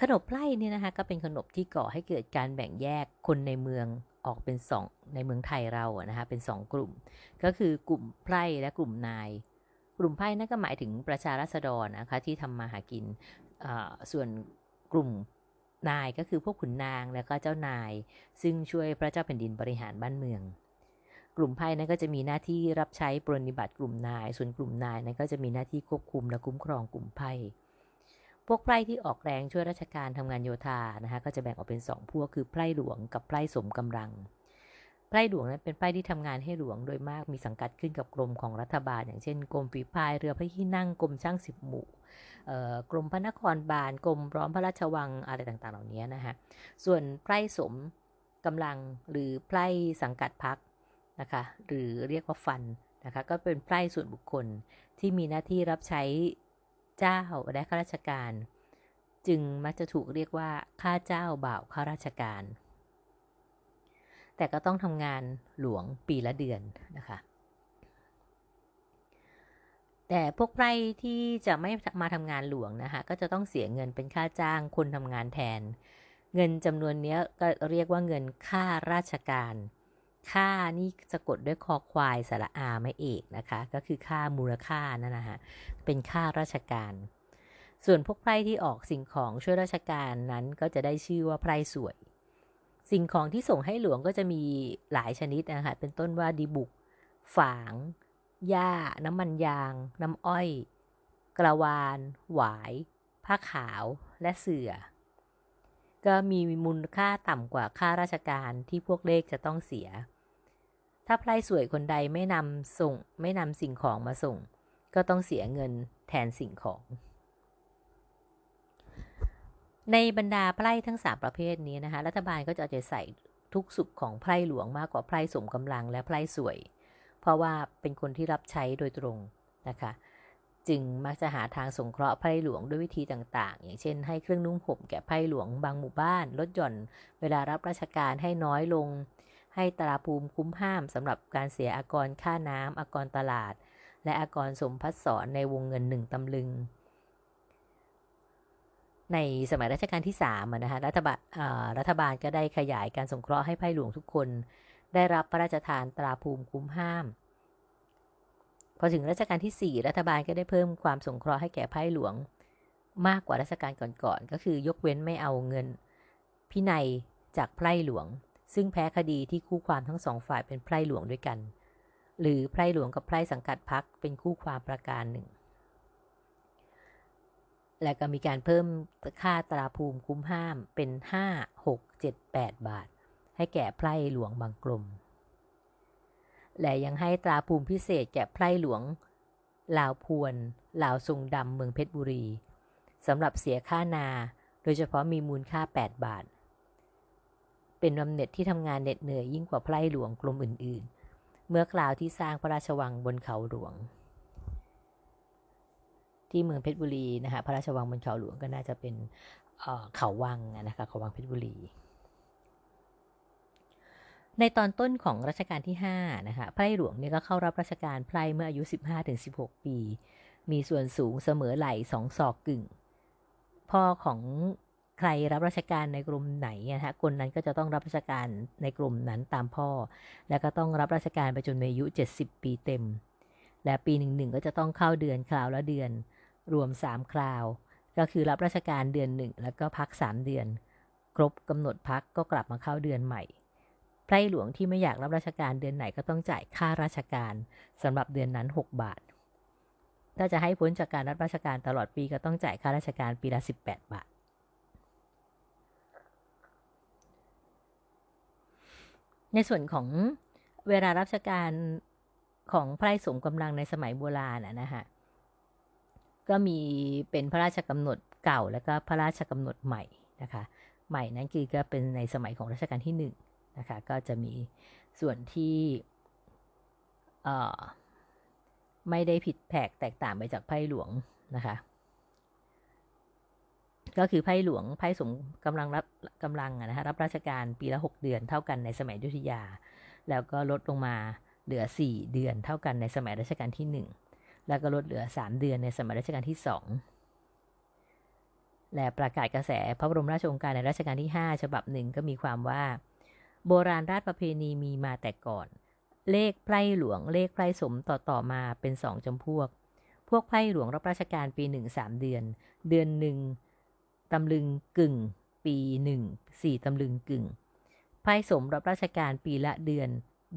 ขนบไพร่เนี่ยนะคะก็เป็นขนบที่ก่อให้เกิดการแบ่งแยกคนในเมือง ออกเป็นสองในเมืองไทยเราอะนะคะเป็นสองกลุ่ม ก็คือกลุ่มไพร่และกลุ่มนาย กลุ่มไพร่นั่นก็หมายถึงประชาราษฎรนะคะที่ทำมาหากินส่วนกลุ่มนายก็คือพวกขุนนางแล้วก็เจ้านาย ซึ่งช่วยพระเจ้าแผ่นดินบริหารบ้านเมือง กลุ่มไพ่นั้นก็จะมีหน้าที่รับใช้ปรนิบัติกลุ่มนาย ส่วนกลุ่มนายนั้นก็จะมีหน้าที่ควบคุมและคุ้มครองกลุ่มไพ่ พวกไพร่ที่ออกแรงช่วยราชการทำงานโยธานะคะก็จะแบ่งออกเป็นสองพวกคือไพร่หลวงกับไพร่สมกำลังไพร่หลวงนั้นเป็นไพร่ที่ทำงานให้หลวงโดยมากมีสังกัดขึ้นกับกรมของรัฐบาล อย่างเช่น กรมฝีพายเรือพระที่นั่งกรมช่างสิบหมู่กรมพระนครบาลกรมร้อมพระราชวังอะไรต่างๆ เหล่านี้นะฮะส่วนไพร่สมกำลังหรือไพร่สังกัดพักนะคะหรือเรียกว่าฟันนะคะก็เป็นไพร่ส่วนบุคคลที่มีหน้าที่รับใช้ เจ้าและข้าราชการ จึงมักจะถูกเรียกว่าข้าเจ้าบ่าวข้าราชการ แต่ก็ต้องทำงานหลวงปีละเดือนนะคะแต่พวกไพร่ที่จะไม่มาทำงานหลวงนะคะก็จะต้องเสียเงินเป็นค่าจ้างคนทำงานแทน เงินจำนวนนี้ก็เรียกว่าเงินค่าราชการ ค่านี่สะกดด้วยคอควายสระอาไม่เอกนะคะ ก็คือค่ามูลค่านั่นนะฮะเป็นค่าราชการ ส่วนพวกไพร่ที่ออกสิ่งของช่วยราชการนั้นก็จะได้ชื่อว่าไพร่สวย สิ่งของที่ส่งให้หลวงก็จะมีหลายชนิดนะคะเป็นต้นว่าดีบุก ฝางหญ้า น้ำมันยาง น้ำอ้อย กระวาน หวาย ผ้าขาวและเสือ่อ ก็มีมูลค่าต่ำกว่าค่าราชการที่พวกเลขจะต้องเสีย ถ้าไพร่สวยคนใดไม่นำส่ง ไม่นำสิ่งของมาส่ง ก็ต้องเสียเงินแทนสิ่งของ ในบรรดาไพร่ทั้งสามประเภทนี้นะคะ รัฐบาลก็จะเอาใจใส่ทุกสุขของไพร่หลวงมากกว่าไพร่สมกำลังและไพร่สวย เพราะว่าเป็นคนที่รับใช้โดยตรงนะคะ จึงมักจะหาทางสงเคราะห์ไพร่หลวงด้วยวิธีต่าง ๆ อย่างเช่น ให้เครื่องนุ่งห่มแก่ไพร่หลวงบางหมู่บ้าน ลดหย่อนเวลารับราชการให้น้อยลง ให้ตราภูมิคุ้มห้ามสำหรับการเสียอากรค่าน้ำอากรตลาด และอากรสมพัสสอนในวงเงินหนึ่งตำลึง ในสมัยรัชกาลที่3นะคะรัฐบาลรัฐบาลก็ได้ขยายการสงเคราะห์ให้ไพ่หลวงทุกคน ได้รับพระราชทานตราภูมิคุ้มห้าม พอถึงรัชกาลที่ 4 รัฐบาลก็ได้เพิ่มความสงเคราะห์ให้แก่ไพ่หลวงมากกว่ารัชกาลก่อนๆก็คือยกเว้นไม่เอาเงินพินัยจากไพร่หลวง ซึ่งแพ้คดีที่คู่ความทั้งสองฝ่ายเป็นไพร่หลวงด้วยกัน หรือไพร่หลวงกับไพร่สังกัดพักเป็นคู่ความประการหนึ่ง และก็มีการเพิ่มค่าตราภูมิคุ้มห้ามเป็น 5 6 7 8 บาท ให้แก่ไพร่หลวงบางกลม และยังให้ตราภูมิพิเศษแก่ไพร่หลวงลาวพวนลาวทรงดำเมืองเพชรบุรีสำหรับเสียค่านา โดยเฉพาะมีมูลค่า 8 บาท เป็นบำเหน็จที่ทำงานเหน็ดเหนื่อยยิ่งกว่าไพร่หลวงกลุ่มอื่น ๆ เมื่อกล่าวที่สร้างพระราชวังบนเขาหลวง ที่เมืองเพชรบุรีนะคะพระราชวังบนเขาหลวงก็น่าจะเป็นเขาวังนะคะเขาวังเพชรบุรีในตอนต้นของรัชกาลที่5นะคะไพร่หลวงเนี่ยก็เข้ารับราชการไพร่เมื่ออายุ 15-16 ปี มีส่วนสูงเสมอไหล่สองศอกกึ่ง พ่อของ ใครรับราชการในกลุ่มไหนนะฮะคนนั้นก็จะต้องรับราชการในกลุ่มนั้นตามพ่อ แล้วก็ต้องรับราชการไปจนอายุ 70 ปีเต็ม และปีหนึ่งหนึ่งก็จะต้องเข้าเดือนคราวละเดือน รวม 3 คราว ก็คือรับราชการเดือนหนึ่งแล้วก็พัก 3 เดือน ครบกำหนดพักก็กลับมาเข้าเดือนใหม่ไพร่หลวงที่ไม่อยากรับราชการเดือนไหนก็ต้องจ่ายค่าราชการสำหรับเดือนนั้น 6 บาท ถ้าจะให้พ้นจากการรับราชการตลอดปีก็ต้องจ่ายค่าราชการปีละ 18 บาท ในส่วนของเวลารับราชการของพร่สมกำลังในสมัยโบราณนะนะฮะก็มีเป็นพระราชกำหนดเก่า แล้วก็พระราชกำหนดใหม่นะคะ ใหม่นั้นคือก็เป็นในสมัยของรัชกาลที่หนึ่งนะคะก็จะมีส่วนที่ไม่ได้ผิดแผกแตกต่างไปจากไพ่หลวงนะคะ ก็คือไพ่หลวงไพ่สมกำลังรับกำลังนะคะรับราชการปีละ 6 เดือนเท่ากันในสมัยยุธยา แล้วก็ลดลงมาเหลือ 4 เดือนเท่ากันในสมัยรัชกาลที่ 1 แล้วก็ลดเหลือ 3 เดือนในสมัยรัชกาลที่ 2 และประกาศกระแสพระบรมราชโองการในรัชกาลที่ 5 ฉบับหนึ่งก็มีความว่า โบราณราชประเพณีมีมาแต่ก่อน เลขไพร่หลวงเลขไพร่สมต่อต่อมาเป็นสองจำพวก พวกไพร่หลวงรับราชการปีหนึ่งสามเดือน เดือนหนึ่ง ตำลึงกึ่ง ปีหนึ่งสี่ตำลึงกึ่ง ไพ่สมรับราชการปีละเดือน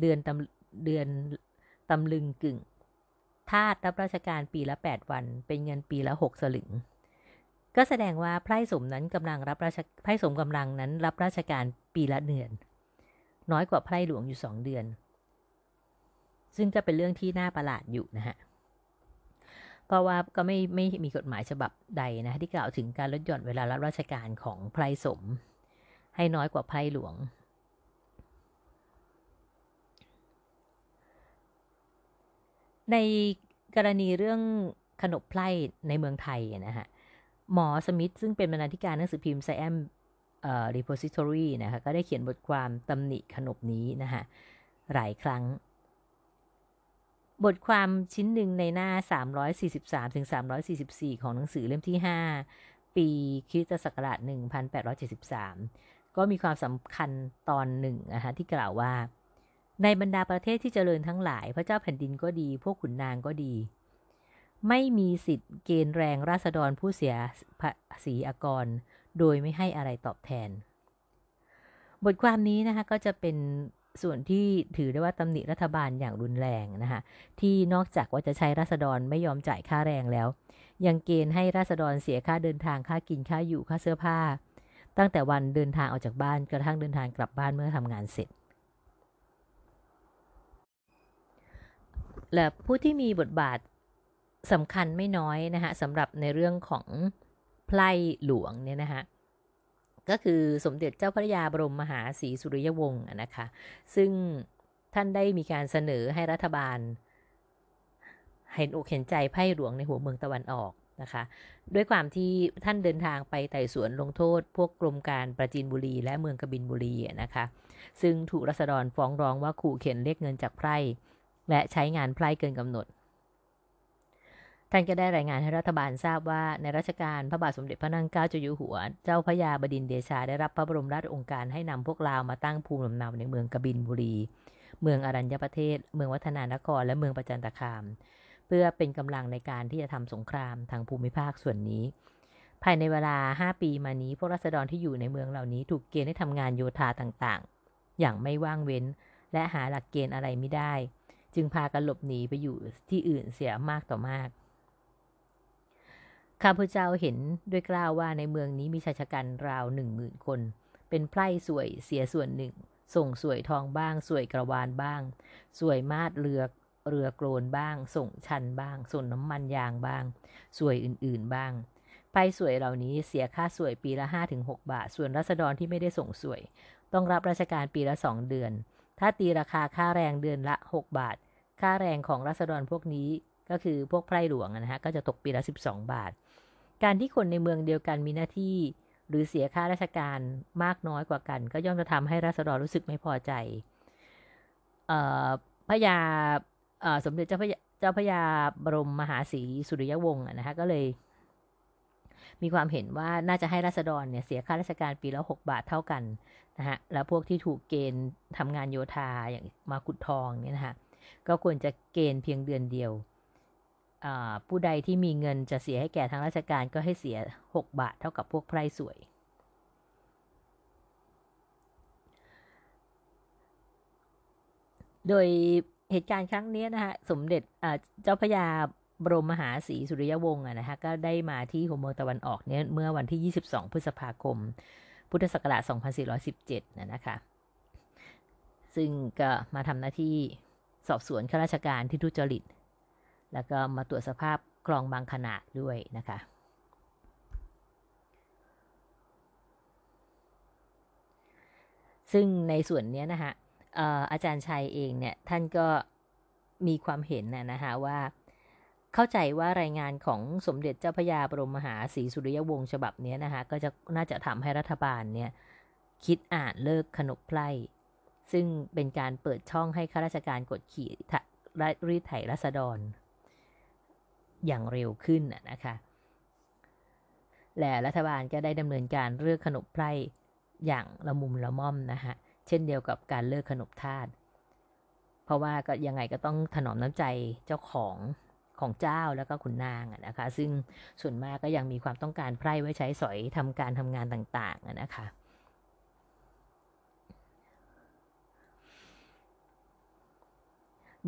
เดือนตำเดือนตำลึงกึ่งทาสรับราชการปีละ 8 วัน เป็นเงินปีละ 6 สลึง ก็แสดงว่าไพร่สมนั้นกำลังรับราชไพร่สมกำลังนั้นรับราชการปีละเดือน น้อยกว่าไพร่หลวงอยู่ 2 เดือน ซึ่งก็เป็นเรื่องที่น่าประหลาดอยู่นะฮะ เพราะว่าก็ไม่ไม่มีกฎหมายฉบับใดนะที่กล่าวถึงการลดหย่อนเวลารับราชการของไพรสม ให้น้อยกว่าไพรหลวง ในกรณีเรื่องขนบไพร่ในเมืองไทยนะฮะหมอสมิธซึ่งเป็นบรรณาธิการหนังสือพิมพ์ไซแอมเอ่อ repository นะคะก็ได้เขียนบทความตำหนิขนบนี้นะฮะหลายครั้ง บทความชิ้นหนึ่งในหน้า 343ถึง344 ของหนังสือเล่มที่ 5 ปีคริสตศักราช 1873 ก็มีความสำคัญตอนหนึ่งนะคะที่กล่าวว่า ในบรรดาประเทศที่เจริญทั้งหลาย พระเจ้าแผ่นดินก็ดี พวกขุนนางก็ดี ไม่มีสิทธิ์เกณฑ์แรงราษฎรผู้เสียภาษีอากร โดยไม่ให้อะไรตอบแทน บทความนี้นะคะก็จะเป็น ส่วนที่ถือได้ว่าตำหนิรัฐบาลอย่างรุนแรงนะคะที่นอกจากว่าจะใช้ราษฎรไม่ยอมจ่ายค่าแรงแล้ว ยังเกณฑ์ให้ราษฎรเสียค่าเดินทางค่ากินค่าอยู่ค่าเสื้อผ้า ตั้งแต่วันเดินทางออกจากบ้านกระทั่งเดินทางกลับบ้านเมื่อทำงานเสร็จ และผู้ที่มีบทบาทสำคัญไม่น้อยนะคะสำหรับในเรื่องของไพร่หลวงเนี่ยนะคะ ก็คือสมเด็จเจ้าพระยาบรมมหาศรีสุริยวงศ์นะคะ ซึ่งท่านได้มีการเสนอให้รัฐบาล เห็นอกเห็นใจไพ่หลวงในหัวเมืองตะวันออกนะคะ ด้วยความที่ท่านเดินทางไปไต่สวนลงโทษ พวกกรมการประจินบุรี และเมืองกบินบุรีนะคะ ซึ่งถูกรัษฎรฟ้องร้องว่าขู่เข็นเรียกเงินจากไพร่และใช้งานไพร่เกินกำหนด ท่านก็ได้รายงานให้รัฐบาลทราบว่าในรัชกาลพระบาทสมเด็จพระนั่งเกล้าเจ้าอยู่หัว เจ้าพระยาบดินเดชาได้รับพระบรมราชองค์การให้นำพวกลาวมาตั้งภูมิลำเนาในเมืองกบินบุรี เมืองอรัญญประเทศ เมืองวัฒนานคร และเมืองประจันตคาม เพื่อเป็นกำลังในการที่จะทำสงครามทางภูมิภาคส่วนนี้ ภายในเวลา 5 ปีมานี้พวกรัษฎรที่อยู่ในเมืองเหล่านี้ถูกเกณฑ์ให้ทำงานโยธาต่างๆ อย่างไม่ว่างเว้น และหาหลักเกณฑ์อะไรไม่ได้ จึงพากันหลบหนีไปอยู่ที่อื่นเสียมากต่อมาก ข้าพเจ้าเห็นด้วยกล้าวว่าในเมืองนี้มีชายชะกันราวหนึ่งหมื่นคน เป็นไพร่สวยเสียส่วนหนึ่ง ส่งสวยทองบ้าง สวยกระวานบ้าง สวยมาดเรือเรือโกรนบ้าง ส่งชันบ้าง ส่งน้ำมันยางบ้าง สวยอื่นๆบ้างไพร่สวยเหล่านี้เสียค่าสวยปีละ 5-6 บาท ส่วนรัษฎรที่ไม่ได้ส่งสวย ต้องรับราชการปีละ 2 เดือน ถ้าตีราคาค่าแรงเดือนละ 6 บาท ค่าแรงของรัษฎรพวกนี้ก็คือพวกไพร่หลวงนะฮะ ก็จะตกปีละ 12 บาท การที่คนในเมืองเดียวกันมีหน้าที่ หรือเสียค่าราชการมากน้อยกว่ากัน ก็ย่อมจะทำให้รัษฎรรู้สึกไม่พอใจพระยาสมเด็จเจ้าพระยาเจ้าพระยาบรมมหาศรีสุริยวงศ์นะคะก็เลยมีความเห็นว่าน่าจะให้รัษฎรเนี่ยเสียค่าราชการปีละ6บาทเท่ากันนะฮะ แล้วพวกที่ถูกเกณฑ์ทำงานโยธาอย่างมาขุดทองเนี่ยนะฮะก็ควรจะเกณฑ์เพียงเดือนเดียว ผู้ใดที่มีเงินจะเสียให้แก่ทางราชการก็ให้เสีย 6 บาทเท่ากับพวกไพร่สวย โดยเหตุการณ์ครั้งนี้นะฮะสมเด็จเจ้าพระยาบรมมหาศรีสุริยวงศ์นะฮะก็ได้มาที่หัวเมืองตะวันออกเนี่ยเมื่อวันที่ 22 พฤษภาคม พุทธศักราช 2417 นะนะคะ ซึ่งก็มาทำหน้าที่สอบสวนข้าราชการที่ทุจริต แล้วก็มาตรวจสภาพคลองบางขนาดด้วยนะคะ ซึ่งในส่วนนี้นะฮะอาจารย์ชัยเองเนี่ยท่านก็มีความเห็นนะนะฮะว่าเข้าใจว่ารายงานของสมเด็จเจ้าพระยาบรมมหาศรีสุริยวงศ์ฉบับนี้นะคะก็จะน่าจะทำให้รัฐบาลเนี่ยคิดอ่านเลิกขนบไพร่ซึ่งเป็นการเปิดช่องให้ข้าราชการกดขี่รีดไถรัษฎร อย่างเร็วขึ้นนะคะและรัฐบาลก็ได้ดำเนินการเลิกขนบไพร่อย่างละมุมละม่อมนะฮะเช่นเดียวกับการเลิกขนบทาสเพราะว่าก็ยังไงก็ต้องถนอมน้ำใจเจ้าของของเจ้าแล้วก็ขุนนางนะคะ ซึ่งส่วนมากก็ยังมีความต้องการไพร่ไว้ใช้สอยทำการทำงานต่างๆนะคะ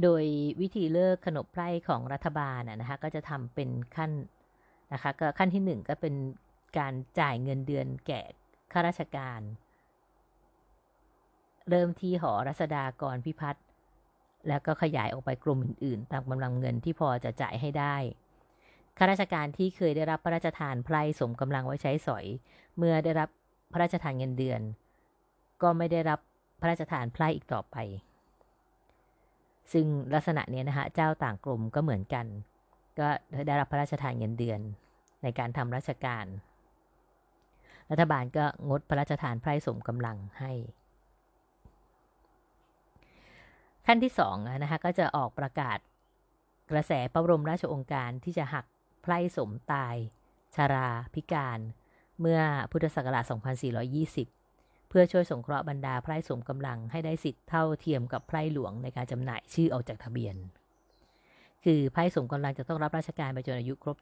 โดยวิธีเลิกขนบไพร่ของรัฐบาลนะคะก็จะทำเป็นขั้นนะคะก็ขั้นที่หนึ่งก็เป็นการจ่ายเงินเดือนแก่ข้าราชการ เริ่มที่หอรัศดากรพิพัฒน์แล้วก็ขยายออกไปกรมอื่นๆ ตามกำลังเงินที่พอจะจ่ายให้ได้ข้าราชการที่เคยได้รับพระราชทานไพร่สมกำลังไว้ใช้สอย เมื่อได้รับพระราชทานเงินเดือน ก็ไม่ได้รับพระราชทานไพร่อีกต่อไป ซึ่งลักษณะนี้นะฮะเจ้าต่างกรมก็เหมือนกัน ก็ได้รับพระราชทานเงินเดือนในการทำราชการ รัฐบาลก็งดพระราชทานไพร่สมกำลังให้ ขั้นที่สองนะคะก็จะออกประกาศกระแสพระบรมราชองค์การที่จะหักไพร่สมตาย ชารา พิการ เมื่อพุทธศักราช 2420 พื่อช่วยสงเคราะห์บรรดาไพร่สมกำลังให้ได้สิทธิ์เท่าเทียมกับไพร่หลวงในการจำหน่ายชื่อออกจากทะเบียน คือไพร่สมกำลังจะต้องรับราชการไปจนอายุครบ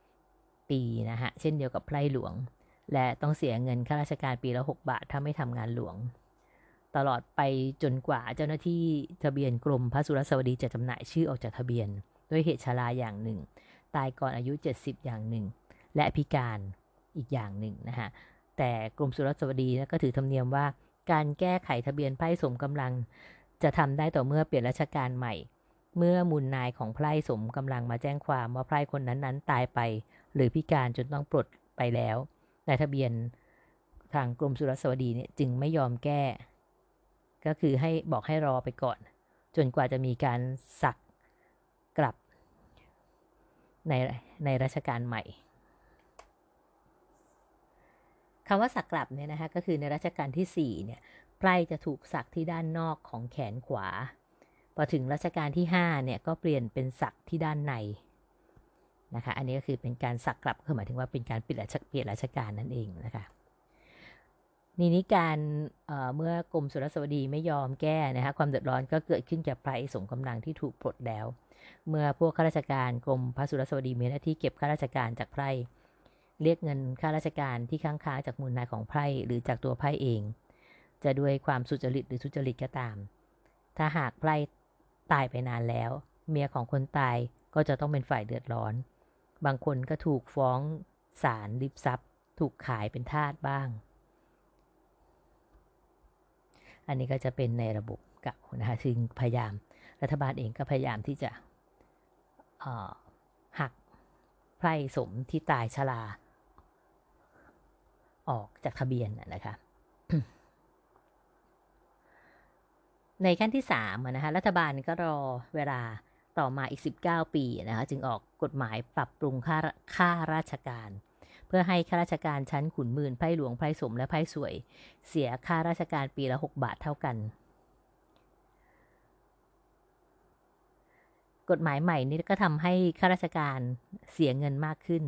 70 ปีนะฮะ เช่นเดียวกับไพร่หลวง และต้องเสียเงินข้าราชการปีละ6บาทถ้าไม่ทำงานหลวง ตลอดไปจนกว่าเจ้าหน้าที่ทะเบียนกรมพระสุรสวดีจะจำหน่ายชื่อออกจากทะเบียน ด้วยเหตุชราอย่างหนึ่ง ตายก่อนอายุ 70 อย่างหนึ่ง และพิการอีกอย่างหนึ่งนะฮะ แต่กรมสุรสวดีก็ถือธรรมเนียมว่า การแก้ไขทะเบียนไพร่สมกำลัง จะทำได้ต่อเมื่อเปลี่ยนราชการใหม่ เมื่อมูลนายของไพร่สมกำลังมาแจ้งความว่าไพร่คนนั้นๆ ตายไป หรือพิการจนต้องปลดไปแล้วนายทะเบียนทางกรมสุรสวดีเนี่ยจึงไม่ยอมแก้ ก็คือให้บอกให้รอไปก่อน จนกว่าจะมีการสักกลับในในรัชกาลใหม่ คำว่าสักกลับเนี่ยนะคะก็คือในรัชกาลที่4เนี่ยไพร่จะถูกสักที่ด้านนอกของแขนขวา พอถึงรัชกาลที่5เนี่ยก็เปลี่ยนเป็นสักที่ด้านในนะคะอันนี้ก็คือเป็นการสักกลับคือหมายถึงว่าเป็นการเปลี่ยนราชเปลี่ยนราชการนั่นเองนะคะนี่นี้การเเมื่อกรมสุรสวดีไม่ยอมแก้นะคะความเดือดร้อนก็เกิดขึ้นกับไพรสมกำลังที่ถูกปลดแล้ว เมื่อพวกข้าราชการกรมพระสุรสวดีมีหน้าที่เก็บข้าราชการจากไพร เรียกเงินข้าราชการที่ค้างค้างจากมูลนายของไพรหรือจากตัวไพรเอง จะด้วยความสุจริตหรือทุจริตก็ตาม ถ้าหากไพรตายไปนานแล้ว เมียของคนตายก็จะต้องเป็นฝ่ายเดือดร้อน บางคนก็ถูกฟ้องศาลริบทรัพย์ ถูกขายเป็นทาสบ้าง อันนี้ก็จะเป็นในระบบก่านะคะซึ่งพยายาม รัฐบาลเองก็พยายามที่จะหักไพร่สมที่ตายชรา ออกจากทะเบียนนะคะในขั้นที่สามนะคะรัฐบาลก็รอเวลาต่อมาอีก 19 ปีนะคะจึงออกกฎหมายปรับปรุงค่าค่าราชการ เพื่อให้ข้าราชการชั้นขุนหมื่นไพ่หลวงไพ่สมและไพ่สวย เสียค่าราชการปีละ 6 บาทเท่ากัน กฎหมายใหม่นี้ก็ทำให้ข้าราชการเสียเงินมากขึ้น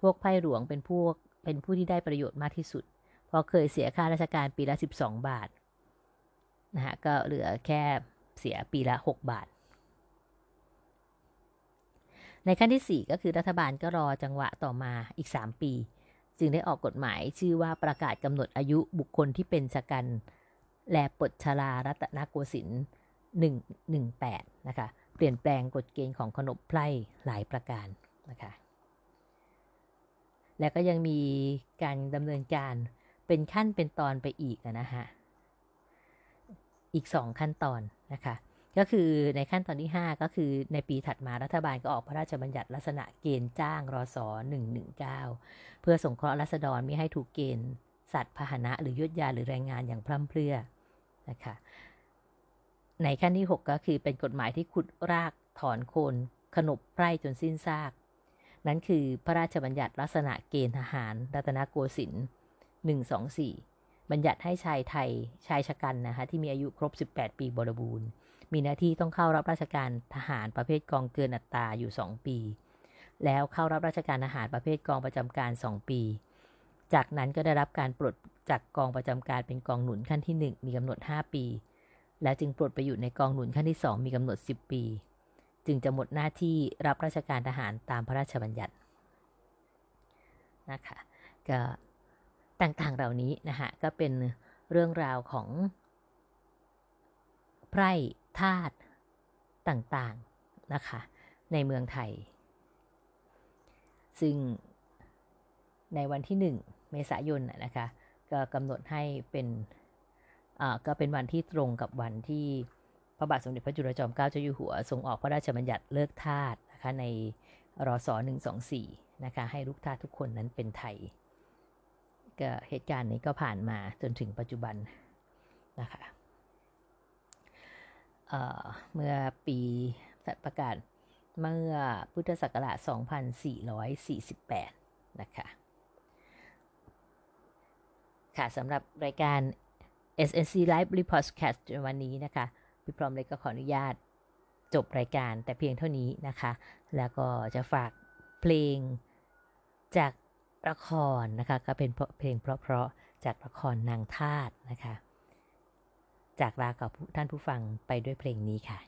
พพวกไพ่หลวงเป็นพวก เป็นผู้ที่ได้ประโยชน์มากที่สุด เพราะเคยเสียค่าราชการปีละ 12 บาทนะฮะก็เหลือแค่เสียปีละ 6 บาท ในขั้นที่ 4 ก็คือรัฐบาลก็รอจังหวะต่อมาอีก 3 ปี จึงได้ออกกฎหมายชื่อว่าประกาศกำหนดอายุบุคคลที่เป็นชะกัน แลปดชลารัตนโกสินทร์118 นะคะ เปลี่ยนแปลงกฎเกณฑ์ของขนบไพร่หลายประการนะคะ และก็ยังมีการดำเนินการเป็นขั้นเป็นตอนไปอีกนะฮะ อีก 2 ขั้นตอนนะคะ ก็คือในขั้นตอนที่ 5 ก็คือในปีถัดมารัฐบาลก็ออกพระราชบัญญัติลักษณะเกณฑ์จ้างรอสอ119 เพื่อสงเคราะห์รัษฎรไม่ให้ถูกเกณฑ์สัตว์พาหนะหรือยุดยาหรือแรงงานอย่างพร่ำเพรื่อนะคะ ในขั้นที่ 6 ก็คือเป็นกฎหมายที่ขุดรากถอนโคนขนบไพร่จนสิ้นซาก นั้นคือพระราชบัญญัติลักษณะเกณฑ์ทหารรัตนโกสินทร์124 บัญญัติให้ชายไทยชายชะกันนะคะที่มีอายุครบ 18 ปีบริบูรณ์ มีหน้าที่ต้องเข้ารับราชการทหารประเภทกองเกินอัตราอยู่ 2 ปี แล้วเข้ารับราชการทหารประเภทกองประจำการ 2 ปี จากนั้นก็ได้รับการปลดจากกองประจำการเป็นกองหนุนขั้นที่ 1 มีกำหนด 5 ปี แล้วจึงปลดไปอยู่ในกองหนุนขั้นที่ 2 มีกำหนด 10 ปี จึงจะหมดหน้าที่รับราชการทหารตามพระราชบัญญัตินะคะก็ต่างๆเหล่านี้นะคะก็เป็นเรื่องราวของไพร่ธาตุต่างๆนะคะในเมืองไทย ซึ่งในวันที่ 1 เมษายนนะนะคะก็กำหนดให้เป็นอ่าก็เป็นวันที่ตรงกับวันที่ พระบาทสมเด็จพระจุลจอมเกล้าเจ้าอยู่หัวทรงออกพระราชบัญญัติเลิกทาสนะคะในรศ124นะคะให้ลูกทาสทุกคนนั้นเป็นไทยก็เหตุการณ์นี้ก็ผ่านมาจนถึงปัจจุบันนะคะเเมื่อปีประกาศเมื่อพุทธศักราช 2448 นะคะค่ะสำหรับรายการ SNC Live Report Cast ในวันนี้นะคะ พี่พร้อมเลยก็ขออนุญาตจบรายการแต่เพียงเท่านี้นะคะ แล้วก็จะฝากเพลงจากละครนะคะ ก็เป็นเพลงเพราะๆจากละครนางทาตนะคะ จากลากับท่านผู้ฟังไปด้วยเพลงนี้ค่ะ